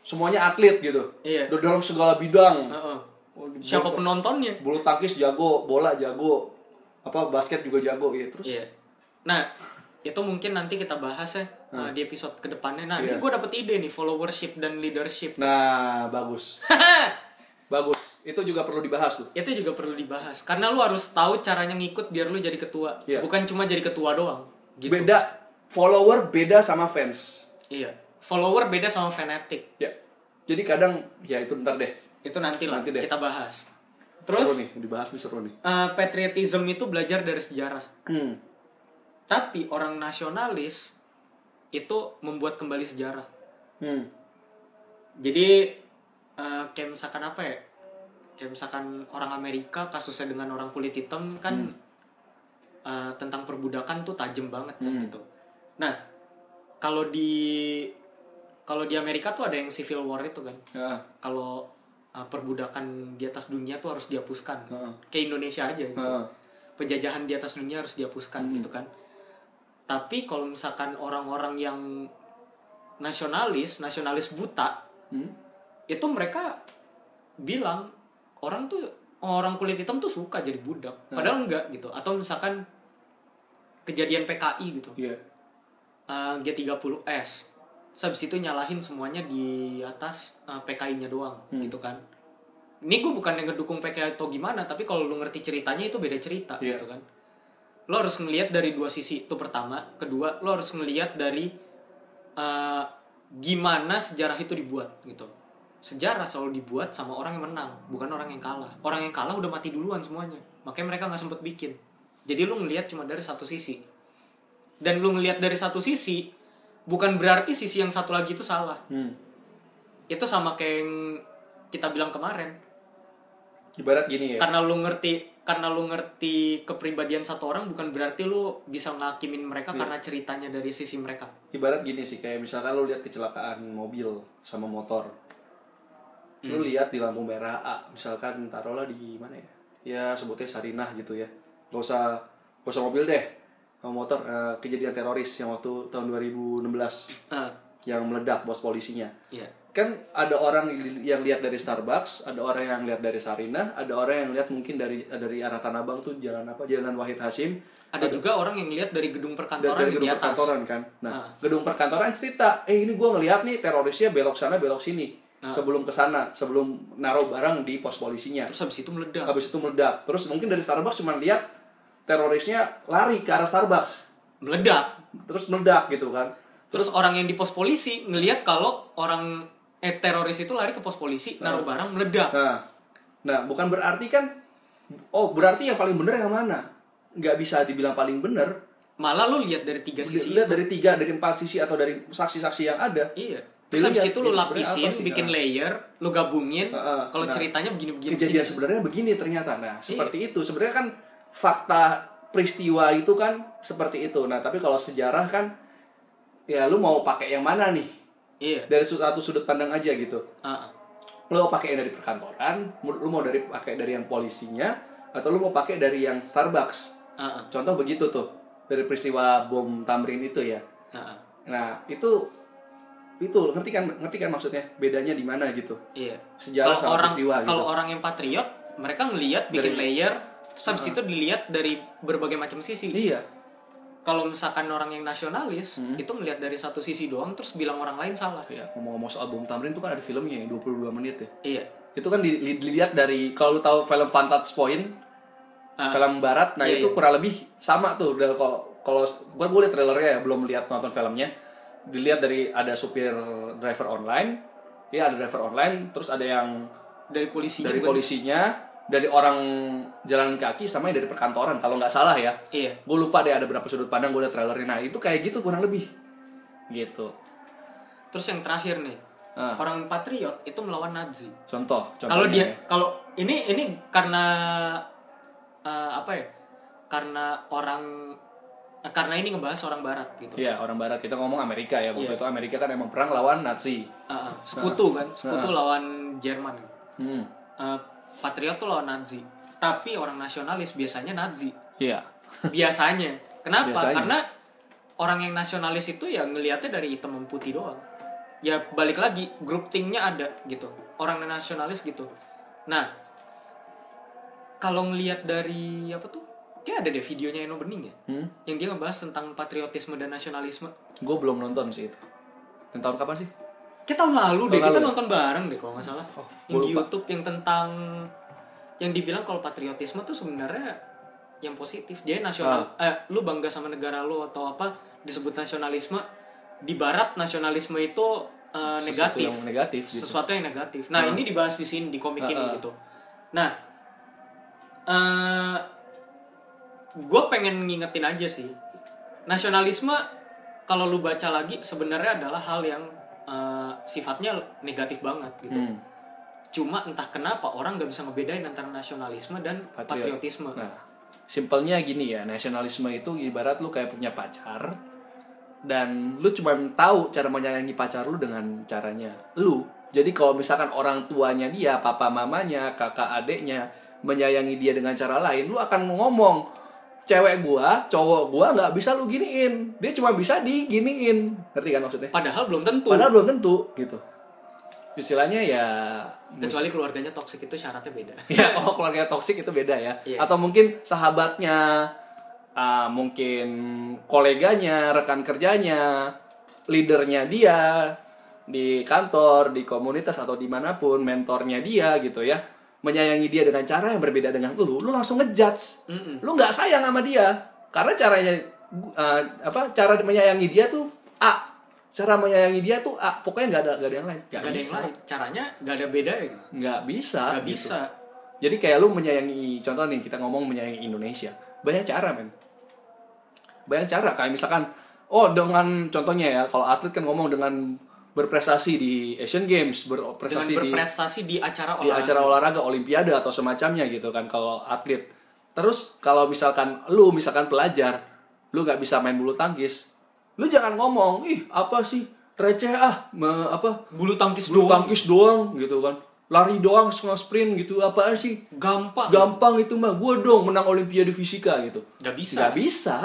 Semuanya atlet gitu. Iya. Dalam segala bidang. Heeh. Oh, di Siapa bulu- penontonnya? Bulu tangkis jago, bola jago, apa basket juga jago ya. Terus Iya. Nah, itu mungkin nanti kita bahas ya uh, di episode ke depannya. Nah, ini Hmm. Iya. gue dapet ide nih followership dan leadership. Nah, bagus. [LAUGHS] bagus. Itu juga perlu dibahas tuh. itu juga perlu dibahas karena lu harus tahu caranya ngikut biar lu jadi ketua. Iya. Bukan cuma jadi ketua doang. Gitu. Beda follower beda sama fans. Iya. Follower beda sama fanatik. Ya. Jadi kadang ya itu ntar deh. Itu nanti lah Nanti deh. kita bahas. seru Terus nih, dibahas nih seru nih. eh, patriotism itu belajar dari sejarah. Hmm. Tapi orang nasionalis itu membuat kembali sejarah. Hmm. Jadi eh, kayak misalkan apa ya? Kayak misalkan orang Amerika kasusnya dengan orang kulit hitam kan eh, tentang perbudakan tuh tajam banget kan Hmm. gitu. Nah, kalau di kalau di Amerika tuh ada yang civil war itu kan. Ya. Kalau eh, perbudakan di atas dunia tuh harus dihapuskan. Heeh. Kayak Indonesia aja gitu. Heeh. Penjajahan di atas dunia harus dihapuskan Hmm. gitu kan. Tapi kalau misalkan orang-orang yang nasionalis, nasionalis buta, Hmm. itu mereka bilang orang tuh orang kulit hitam tuh suka jadi budak padahal enggak gitu atau misalkan kejadian PKI gitu Iya. eh, G30S Terus habis itu nyalahin semuanya di atas eh, PKI-nya doang Hmm. gitu kan ini gue bukan yang ngedukung PKI atau gimana tapi kalau lu ngerti ceritanya itu beda cerita Iya. gitu kan lo harus ngelihat dari dua sisi. Itu pertama. Kedua lo harus ngelihat dari eh, gimana sejarah itu dibuat gitu. Sejarah selalu dibuat sama orang yang menang bukan orang yang kalah. Orang yang kalah udah mati duluan semuanya. Makanya mereka nggak sempet bikin. Jadi lu ngelihat cuma dari satu sisi. Dan lu ngelihat dari satu sisi bukan berarti sisi yang satu lagi itu salah. Hmm. itu sama kayak yang kita bilang kemarin. Ibarat gini ya. karena lu ngerti karena lu ngerti kepribadian satu orang bukan berarti lu bisa ngakimin mereka Iya. karena ceritanya dari sisi mereka. ibarat gini sih kayak misalkan lu lihat kecelakaan mobil sama motor. Lu lihat di lampu merah A misalkan taruhlah di mana ya? Ya sebutnya Sarinah gitu ya. Gak usah gak usah mobil deh sama motor. Eh, kejadian teroris yang waktu tahun 2016 Ah, yang meledak bos polisinya. Iya. Kan ada orang yang lihat dari Starbucks, ada orang yang lihat dari Sarinah, ada orang yang lihat mungkin dari dari arah Tanah Abang tuh jalan apa? Jalan Wahid Hashim. Ada juga orang yang lihat dari gedung perkantoran dari di gedung atas. perkantoran kan. Nah, Ah. gedung perkantoran cerita, eh ini gua ngelihat nih terorisnya belok sana belok sini. Ah. Sebelum ke sana, sebelum naruh barang di pos polisinya. Terus habis itu meledak. Habis itu meledak. Terus mungkin dari Starbucks cuma lihat terorisnya lari ke arah Starbucks. Meledak. Terus meledak gitu kan. Terus orang yang di pos polisi ngelihat kalau orang eh teroris itu lari ke pos polisi, naruh barang meledak. Nah, nah bukan berarti kan, oh berarti yang paling bener yang mana? Nggak bisa dibilang paling bener. Malah lu lihat dari tiga sisi. Lihat dari tiga, dari empat sisi atau dari saksi-saksi yang ada. Iya. Terus habis itu lu lapisin, sih? bikin Nah. layer, lu gabungin. Heeh. Kalau Nah, ceritanya begini-begini. Kejadian sebenarnya begini ternyata. Nah, seperti itu. Sebenarnya kan fakta peristiwa itu kan seperti itu. Nah, tapi kalau sejarah kan, ya lu mau pakai yang mana nih? Iya. Dari satu sudut pandang aja gitu. Lu mau pakai yang dari perkantoran, lu mau dari pakai dari yang polisinya, atau lu mau pakai dari yang Starbucks? Ah. Contoh begitu tuh dari peristiwa bom Tamrin itu ya. Ah. Nah itu itu ngerti kan ngerti kan maksudnya bedanya di mana gitu. Iya. Sejarah Kalau sama orang peristiwa gitu. kalau orang yang patriot, mereka ngelihat bikin Dari- layer, terus habis itu dilihat dari berbagai macam sisi. Iya. Kalau misalkan orang yang nasionalis, Hmm. itu ngelihat dari satu sisi doang, terus bilang orang lain salah. Ya ngomong-ngomong soal bom Tamrin itu kan ada filmnya ya 22 menit ya. Iya. Itu kan di- di- dilihat dari kalau lu tahu film Vantage Point, Ah. film barat, nah Iya, itu iya. kurang lebih sama tuh. Kalau kalau gua liat trailernya ya belum lihat nonton filmnya. Dilihat dari ada supir driver online, ya ada driver online, terus ada yang Dari polisinya dari polisinya, dari orang jalan kaki sama yang dari perkantoran kalau nggak salah ya. Iya. Gue lupa deh ada berapa sudut pandang gue liat trailernya. Nah itu kayak gitu kurang lebih, gitu. Terus yang terakhir nih, Ah. orang patriot itu melawan Nazi. Contoh, Kalau dia ya. kalau ini ini karena eh, apa ya? Karena orang eh, karena ini ngebahas orang barat gitu. Iya orang Barat kita ngomong Amerika ya waktu Iya. itu Amerika kan emang perang lawan Nazi. Ah. sekutu kan, sekutu lawan Jerman. Hmm. Eh, patriot tuh lawan Nazi. Tapi orang nasionalis biasanya Nazi. Iya. Biasanya. Kenapa? Biasanya. Karena orang yang nasionalis itu ya ngelihatnya dari hitam dan putih doang. Ya balik lagi, grup tingnya ada gitu. Orang nasionalis gitu. Nah, kalau ngelihat dari apa tuh? Kayak ada deh videonya Eno Bening ya. Hmm? Yang dia ngebahas tentang patriotisme dan nasionalisme. Gue belum nonton sih itu. Dan tahun kapan sih? Kita tahun lalu deh, kita ya? nonton bareng deh kalau nggak salah. Oh, yang di. YouTube yang tentang yang dibilang kalau patriotisme tuh sebenarnya yang positif. Dia nasional, Ah. eh lu bangga sama negara lu atau apa disebut nasionalisme. Di barat nasionalisme itu eh, Sesuatu negatif. yang negatif gitu. Sesuatu yang negatif. Nah, Ah. ini dibahas di sini di komik Ah, ini ah. gitu. Nah, eh gue pengen ngingetin aja sih. Nasionalisme kalau lu baca lagi sebenarnya adalah hal yang sifatnya negatif banget gitu. Hmm. Cuma entah kenapa orang nggak bisa ngebedain antara nasionalisme dan Patriot. patriotisme. Nah, simpelnya gini ya, nasionalisme itu ibarat lu kayak punya pacar dan lu cuma tahu cara menyayangi pacar lu dengan caranya lu. Jadi kalau misalkan orang tuanya dia, papa mamanya, kakak adeknya menyayangi dia dengan cara lain, lu akan ngomong cewek gua, cowok gua nggak bisa lu giniin. Dia cuma bisa diginiin. Ngerti kan maksudnya? Padahal belum tentu. Padahal belum tentu gitu. Istilahnya ya Kecuali keluarganya toksik itu syaratnya beda. [LAUGHS] ya kalau keluarga toksik itu beda ya Iya. atau mungkin sahabatnya ah, mungkin koleganya rekan kerjanya leadernya dia di kantor di komunitas atau di mana pun mentornya dia gitu ya menyayangi dia dengan cara yang berbeda dengan lu lu langsung ngejudge Mm-mm. lu nggak sayang sama dia karena caranya ah, apa cara menyayangi dia tuh A cara menyayangi dia tuh A pokoknya nggak ada nggak ada yang lain Gak ada yang lain. Caranya gak ada beda ya. nggak bisa Gak gitu. bisa. Jadi kayak lu menyayangi, contoh nih kita ngomong menyayangi Indonesia, banyak cara men. Banyak cara kayak misalkan, oh dengan contohnya ya, kalau atlet kan ngomong dengan berprestasi di Asian Games, Dengan berprestasi di berprestasi di acara di olahraga. acara olahraga, olimpiade atau semacamnya gitu kan kalau atlet. terus kalau misalkan lu misalkan pelajar lu nggak bisa main bulu tangkis lu jangan ngomong ih apa sih? Receh ah me- apa? Bulu tangkis bulu doang. tangkis doang gitu kan. Lari doang sprint gitu apa sih? Gampang. Gampang itu mah gue dong menang olimpiade fisika gitu. Nggak bisa. Nggak bisa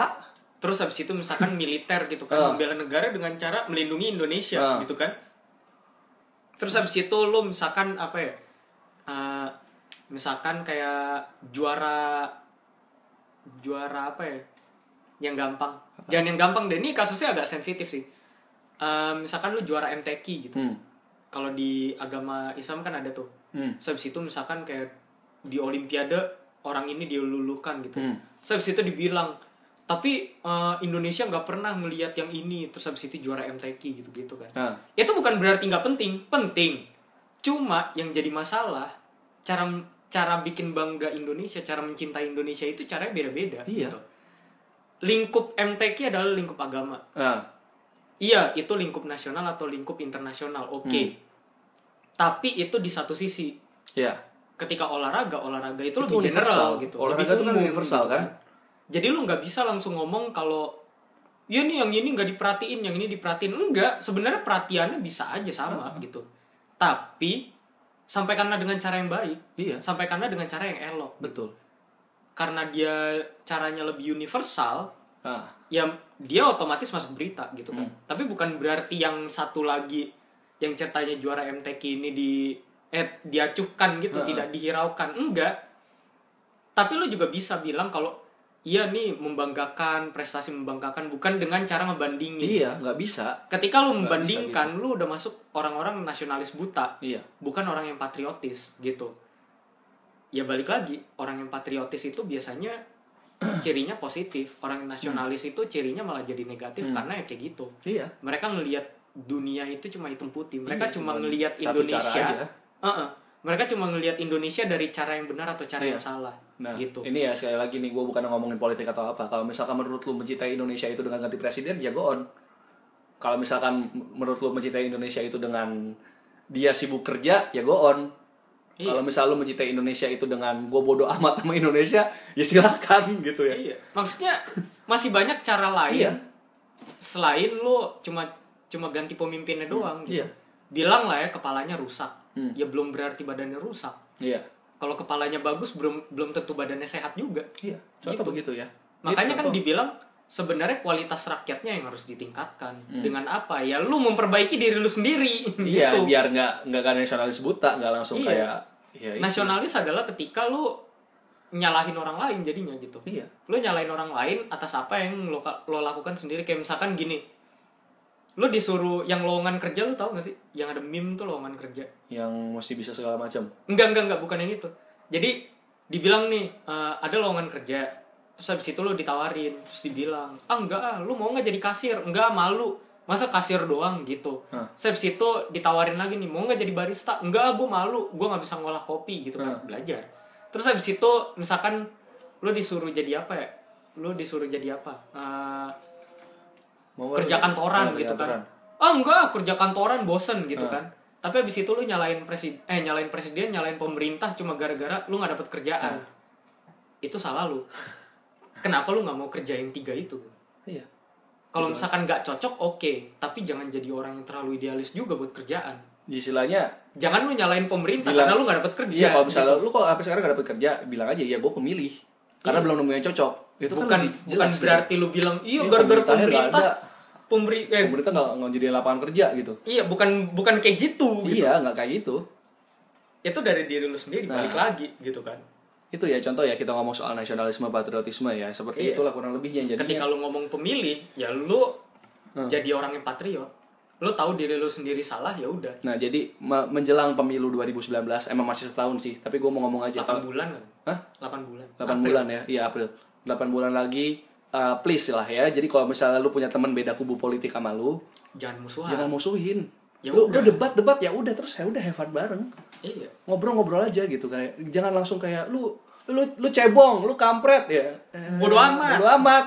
terus habis itu misalkan militer gitu kan Ah. membela negara dengan cara melindungi Indonesia Ah. gitu kan terus habis itu lo misalkan apa ya eh, misalkan kayak juara juara apa ya yang gampang jangan yang gampang deh ini kasusnya agak sensitif sih Eh, misalkan lu juara MTQ gitu hmm. kalau di agama Islam kan ada tuh Hmm. Terus habis itu misalkan kayak di Olimpiade orang ini dilulukan gitu. Hmm. Terus habis itu dibilang tapi eh, Indonesia nggak pernah melihat yang ini terus habis itu juara MTQ gitu-gitu kan. Nah, Itu bukan berarti nggak penting, penting. Cuma yang jadi masalah cara cara bikin bangga Indonesia, cara mencintai Indonesia itu caranya beda-beda Iya. gitu. Lingkup MTQ adalah lingkup agama. nah, Iya, itu lingkup nasional atau lingkup internasional. Oke. Hmm. Tapi itu di satu sisi ya ketika olahraga olahraga itu, Itu lebih universal. general gitu Olahraga lebih itu kan universal, kan? Jadi lu nggak bisa langsung ngomong kalau ya nih yang ini nggak diperhatiin yang ini diperhatiin enggak sebenarnya perhatiannya bisa aja sama gitu tapi sampaikanlah dengan cara yang baik Iya. sampaikanlah dengan cara yang elok betul karena dia caranya lebih universal nah ya dia otomatis masuk berita gitu kan. Hmm. Tapi bukan berarti yang satu lagi yang ceritanya juara MTQ ini di eh diacuhkan gitu, Heeh. tidak dihiraukan. Enggak. Tapi lu juga bisa bilang kalau iya nih membanggakan, prestasi membanggakan bukan dengan cara ngebandingin. iya nggak bisa Ketika lu Nggak membandingkan, lu udah masuk orang-orang nasionalis buta, iya bukan orang yang patriotis gitu. Ya balik lagi, orang yang patriotis itu biasanya [CLEARS THROAT] cirinya positif. Orang yang nasionalis itu cirinya malah jadi negatif Hmm. karena ya kayak gitu. iya Mereka ngelihat dunia itu cuma hitam putih. Mereka Iya, cuma ngelihat satu cara Indonesia. aja. Heeh. Mereka cuma ngelihat Indonesia dari cara yang benar atau cara Iya. yang salah. Nah, gitu. ini ya sekali lagi nih gue bukan ngomongin politik atau apa. Kalau misalkan menurut lu mencintai Indonesia itu dengan ganti presiden, ya go on. Kalau misalkan menurut lu mencintai Indonesia itu dengan dia sibuk kerja, ya go on. Iya. Kalau misal lu mencintai Indonesia itu dengan gue bodoh amat sama Indonesia, ya silakan [LAUGHS] gitu ya. Iya. Maksudnya masih banyak cara lain Iya. selain lu cuma cuma ganti pemimpinnya doang gitu. iya. Bilang lah ya kepalanya rusak. Hmm. Ya belum berarti badannya rusak. Iya. Kalau kepalanya bagus belum belum tentu badannya sehat juga. Iya. Contoh Gitu. begitu ya. Makanya Gitu, kan dibilang sebenarnya kualitas rakyatnya yang harus ditingkatkan. Hmm. Dengan apa? Ya lu memperbaiki diri lu sendiri. [LAUGHS] Iya, gitu. biar nggak nggak kan nasionalis buta, nggak langsung Iya. kayak ya, itu. Nasionalis adalah ketika lu nyalahin orang lain jadinya gitu. Iya. Lu nyalahin orang lain atas apa yang lo, lo lakukan sendiri kayak misalkan gini. Lu disuruh yang lowongan kerja lu tau gak sih? Yang ada meme tuh lowongan kerja. Yang mesti bisa segala macam. Enggak, enggak, enggak, bukan yang itu. Jadi dibilang nih, eh, ada lowongan kerja. Terus habis itu lu ditawarin, terus dibilang, "Ah, enggak ah, lu mau nggak jadi kasir?" Enggak, malu. Masa kasir doang gitu. Terus habis itu ditawarin lagi nih, "Mau nggak jadi barista?" Enggak, ah, gue malu. Gue nggak bisa ngolah kopi gitu kan, belajar. Terus habis itu misalkan lu disuruh jadi apa ya? Lu disuruh jadi apa? Eh, Mau kerja nggak? kantoran Oh, gitu kantoran. kan. Ah enggak, kerja kantoran bosen gitu Ah. kan. Tapi abis itu lu nyalain presiden, eh nyalain presiden, nyalain pemerintah cuma gara-gara lu nggak dapet kerjaan. Ah. Itu salah lu. [LAUGHS] Kenapa lu nggak mau kerja yang tiga itu? Iya. Kalau misalkan nggak cocok, oke. Tapi jangan jadi orang yang terlalu idealis juga buat kerjaan. Istilahnya Jangan lu nyalain pemerintah Bilang- karena lu nggak dapet kerja. Iya, kalau misalnya gitu. lu kok sampai sekarang gak dapet kerja, bilang aja ya gue pemilih. Karena Iya. belum nemu yang cocok. Itu bukan kan bukan jelas berarti lu bilang iya Iya, gara-gara pemerintah pemberi eh, pemerintah nggak nggak jadi lapangan kerja gitu. iya bukan bukan kayak gitu gitu. Iya, nggak kayak gitu. Itu dari diri lu sendiri Nah. balik lagi gitu kan. Itu ya contoh ya kita ngomong soal nasionalisme patriotisme ya. Seperti Iya. itulah kurang lebihnya jadinya. ketika lu ngomong pemilih ya lu Hmm. jadi orang yang patriot lu tahu diri lu sendiri salah ya udah Nah, jadi me- menjelang pemilu 2019 emang masih setahun sih, tapi gue mau ngomong aja 8 kalau bulan kan Hah? 8 bulan 8 April. bulan ya. Iya, April. 8 bulan lagi uh, please lah ya. Jadi kalau misalnya lu punya teman beda kubu politik sama lu, jangan musuhan jangan musuhin. Ya lu, udah. debat debat ya udah terus ya udah have fun bareng. iya ngobrol-ngobrol aja gitu kayak jangan langsung kayak lu lu lu cebong lu kampret ya Eh, Bodo amat. bodo amat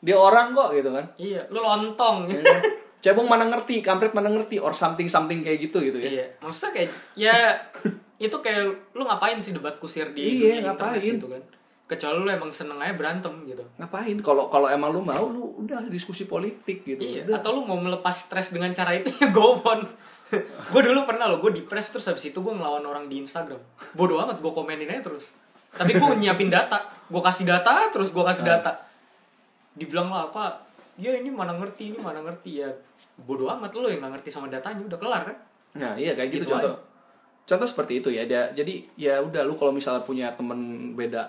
dia orang kok gitu kan iya lu lontong cebong mana ngerti kampret mana ngerti or something something kayak gitu gitu ya iya maksudnya kayak ya [LAUGHS] itu kayak lu ngapain sih debat kusir di Iya, ngapain? gitu kan kecuali lu emang seneng aja berantem gitu. Ngapain? Kalau kalau emang lu mau lu udah diskusi politik gitu. Iya Udah. atau lu mau melepas stres dengan cara itu [LAUGHS] ya go on. [LAUGHS] Gue dulu pernah loh gue depres terus habis itu gue ngelawan orang di Instagram. Bodoh amat gue komenin aja terus. Tapi gue nyiapin data gue kasih data terus gue kasih Ah. data. Dibilang lah apa? Ya ini mana ngerti ini mana ngerti. Ya bodoh amat lo yang nggak ngerti sama datanya udah kelar kan? Nah iya kayak gitu, Gitu contoh. Contoh seperti itu ya. Dia- jadi ya udah lu kalau misalnya punya temen beda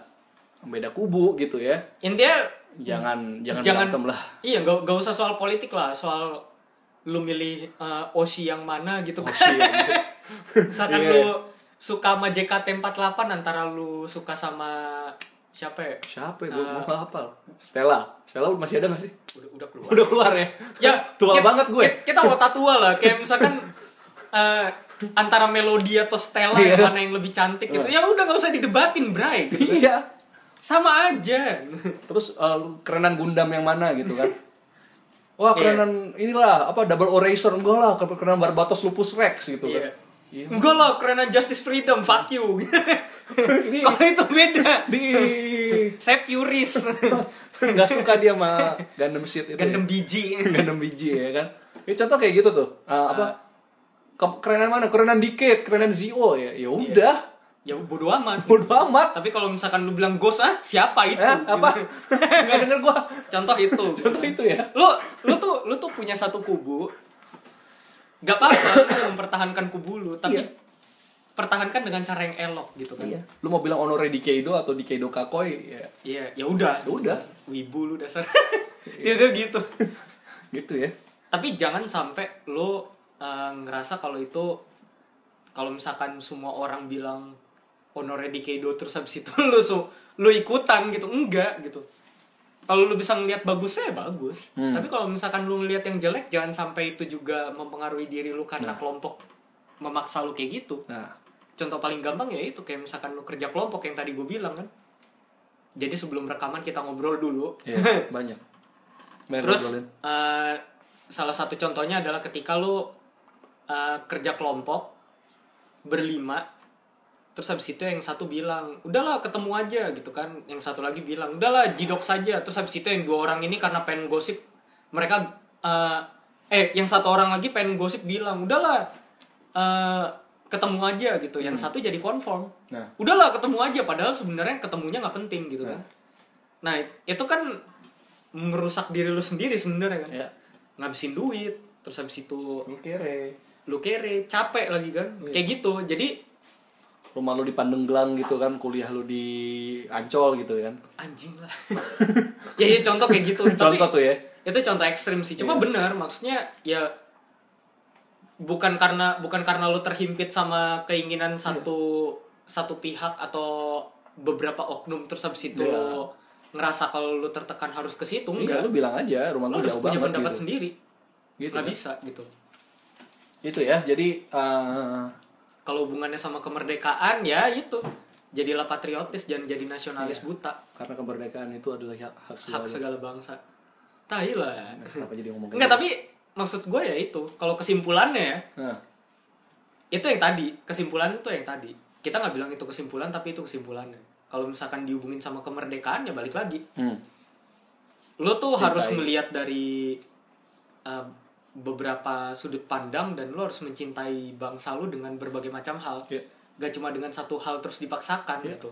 beda kubu gitu ya, intinya jangan jangan, Jangan- berantem lah. iya gak, gak usah soal politik lah soal lu milih eh, Osi yang mana gitu kan Osi yang- [LAUGHS] misalkan Iya. lu suka sama JKT48 antara lu suka sama siapa ya Siapa ya? Gue Ah. mau hafal. Stella. Stella masih ada gak sih? udah udah keluar Udah keluar ya? ya [LAUGHS] Tua kita- banget gue. kita mau tua lah kayak misalkan [LAUGHS] eh, antara Melody atau Stella yang Iya. mana yang lebih cantik gitu ya udah gak usah didebatin Bray gitu. Iya. Sama aja Terus eh, kerenan Gundam yang mana gitu kan? [LAUGHS] Wah Iya. kerenan inilah apa double eraser enggak lah kerenan Barbatos Lupus Rex gitu kan? Iya. Iya. enggak lah kerenan Justice Freedom fuck you [LAUGHS] kalau itu beda di saya puris [LAUGHS] nggak suka dia sama Gundam shit itu. Gundam ya. biji Gundam biji ya kan? Ya contoh kayak gitu tuh. Ah, apa? Ke- kerenan mana? Kerenan Decade, kerenan Zio ya. Ya udah. Ya bodo amat Bodo amat. tapi kalau misalkan lu bilang ghost ah siapa itu Eh, apa? [LAUGHS] Nggak denger gua. contoh itu [LAUGHS] Contoh itu ya. lu lu tuh lu tuh punya satu kubu gak apa-apa lu mempertahankan kubu lu tapi Iya. pertahankan dengan cara yang elok gitu kan Iya. Lu mau bilang Honore Decado atau Decado Kakoi ya. iya ya udah Ya udah. wibu lu dasar [LAUGHS] itu gitu Gitu ya. tapi jangan sampai lu uh, ngerasa kalau itu kalau misalkan semua orang bilang honore Decado terus habis itu [LAUGHS] lu su lu ikutan gitu enggak gitu kalau lu bisa ngelihat bagusnya ya bagus Hmm. tapi kalau misalkan lu ngelihat yang jelek jangan sampai itu juga mempengaruhi diri lu karena Nah. kelompok memaksa lu kayak gitu Nah, contoh paling gampang ya itu kayak misalkan lu kerja kelompok yang tadi gue bilang kan jadi sebelum rekaman kita ngobrol dulu ya, [LAUGHS] banyak. Banyak Terus ngobrolin. eh, salah satu contohnya adalah ketika lu eh, kerja kelompok berlima terus habis itu yang satu bilang udahlah ketemu aja gitu kan. Yang satu lagi bilang udahlah jidok saja terus habis itu yang dua orang ini karena pengen gosip mereka eh, eh yang satu orang lagi pengen gosip bilang udahlah eh, ketemu aja gitu. Yang satu jadi konform. Nah. udahlah ketemu aja padahal sebenarnya ketemunya nggak penting gitu kan. Nah. Itu kan merusak diri lu sendiri sebenarnya kan. Ya. ngabisin duit terus habis itu Lu kere. lu kere capek lagi kan. Kayak gitu. Jadi Rumah lu di Pandeglang gitu kan, kuliah lu di Ancol gitu kan. anjing lah [LAUGHS] ya ya contoh kayak gitu tapi Contoh tuh ya. itu contoh ekstrim sih Iya. cuma benar maksudnya ya bukan karena bukan karena lu terhimpit sama keinginan satu satu pihak atau beberapa oknum terus habis itu Iya. ngerasa kalau lu tertekan harus ke situ Enggak, enggak lu bilang aja rumah lu lu harus jauh punya banget pendapat gitu. sendiri Gitu nggak kan. bisa gitu Itu ya. Jadi eh, kalau hubungannya sama kemerdekaan ya itu. Jadilah patriotis jangan jadi nasionalis buta. Karena kemerdekaan itu adalah hak, hak hak segala. segala bangsa. Tai lah. Kenapa jadi ngomong enggak kayak tapi maksud gue ya itu. Kalau kesimpulannya ya gitu? Nah, itu yang tadi. Kesimpulan itu yang tadi. Kita nggak bilang itu kesimpulan tapi itu kesimpulannya. Kalau misalkan dihubungin sama kemerdekaan ya balik lagi. Hmm. lo tuh Cintai. harus melihat dari uh, beberapa sudut pandang dan lo harus mencintai bangsa lo dengan berbagai macam hal Iya. gak cuma dengan satu hal terus dipaksakan Iya. gitu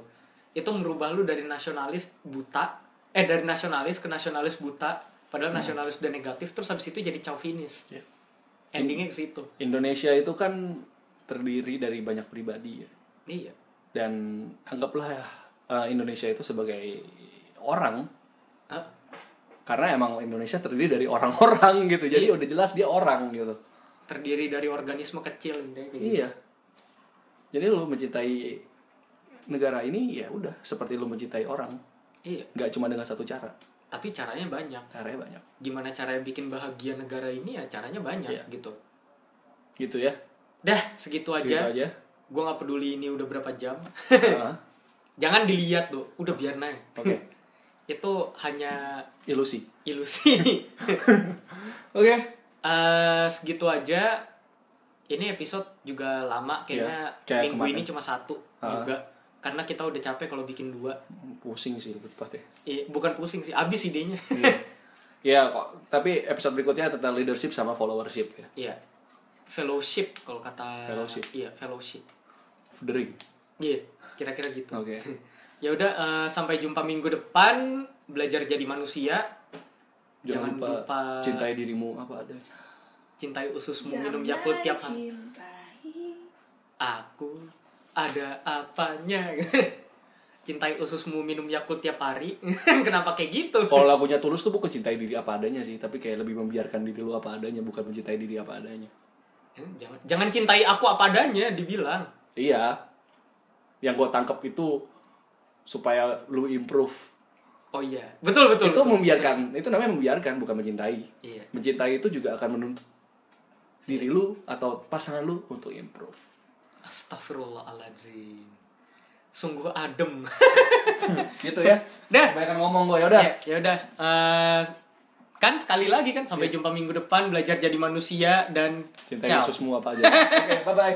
itu merubah lu dari nasionalis buta eh dari nasionalis ke nasionalis buta padahal nasionalis udah negatif terus habis itu jadi chauvinis Iya. endingnya ke situ Indonesia itu kan terdiri dari banyak pribadi ya. iya Dan anggaplah eh, Indonesia itu sebagai orang Hah? Karena emang Indonesia terdiri dari orang-orang [LAUGHS] gitu. Jadi udah jelas dia orang gitu. terdiri dari organisme kecil gitu. Iya. Jadi lu mencintai negara ini ya udah seperti lu mencintai orang. iya nggak cuma dengan satu cara. tapi caranya banyak Caranya banyak. gimana caranya bikin bahagia negara ini ya caranya banyak Iya. gitu Gitu ya. dah segitu Segitu aja aja. gue nggak peduli ini udah berapa jam Ah, [LAUGHS] jangan dilihat tuh udah biar naik Oke. [LAUGHS] itu hanya Ilusi. ilusi. [LAUGHS] Oke. Eh, segitu aja. Ini episode juga lama kayaknya Iya, kayak minggu kemarin. ini cuma satu Ah. juga. Karena kita udah capek kalau bikin dua. Pusing sih lebih tepatnya eh, bukan pusing sih abis idenya. [LAUGHS] Iya. Kok. Tapi episode berikutnya tentang leadership sama followership ya. Iya. Fellowship kalau kata Fellowship. iya fellowship. The ring iya kira-kira gitu. Oke [LAUGHS] ya udah eh, sampai jumpa minggu depan belajar jadi manusia. Jangan, Jangan lupa, lupa cintai dirimu apa adanya. cintai ususmu minum yakult tiap hari aku ada apanya? [LAUGHS] Cintai ususmu minum yakult tiap hari. [LAUGHS] Kenapa kayak gitu? Kalau lagunya tulus tuh bukan cintai diri apa adanya sih tapi kayak lebih membiarkan diri lu apa adanya bukan mencintai diri apa adanya. Eh, jangan jangan cintai aku apa adanya dibilang. Iya. Yang gue tangkap itu supaya lu improve. Oh iya. Betul betul itu betul. membiarkan itu namanya membiarkan bukan mencintai. Iya. Mencintai itu juga akan menuntut diri lu atau pasangan lu untuk improve. Astagfirullahaladzim sungguh adem. [LAUGHS] Gitu ya. Dah. Kebanyakan ngomong gue ya udah ya ya udah. Eh, kan sekali lagi kan sampai jumpa minggu depan belajar jadi manusia dan cintai ciao. ususmu apa aja [LAUGHS] oke bye bye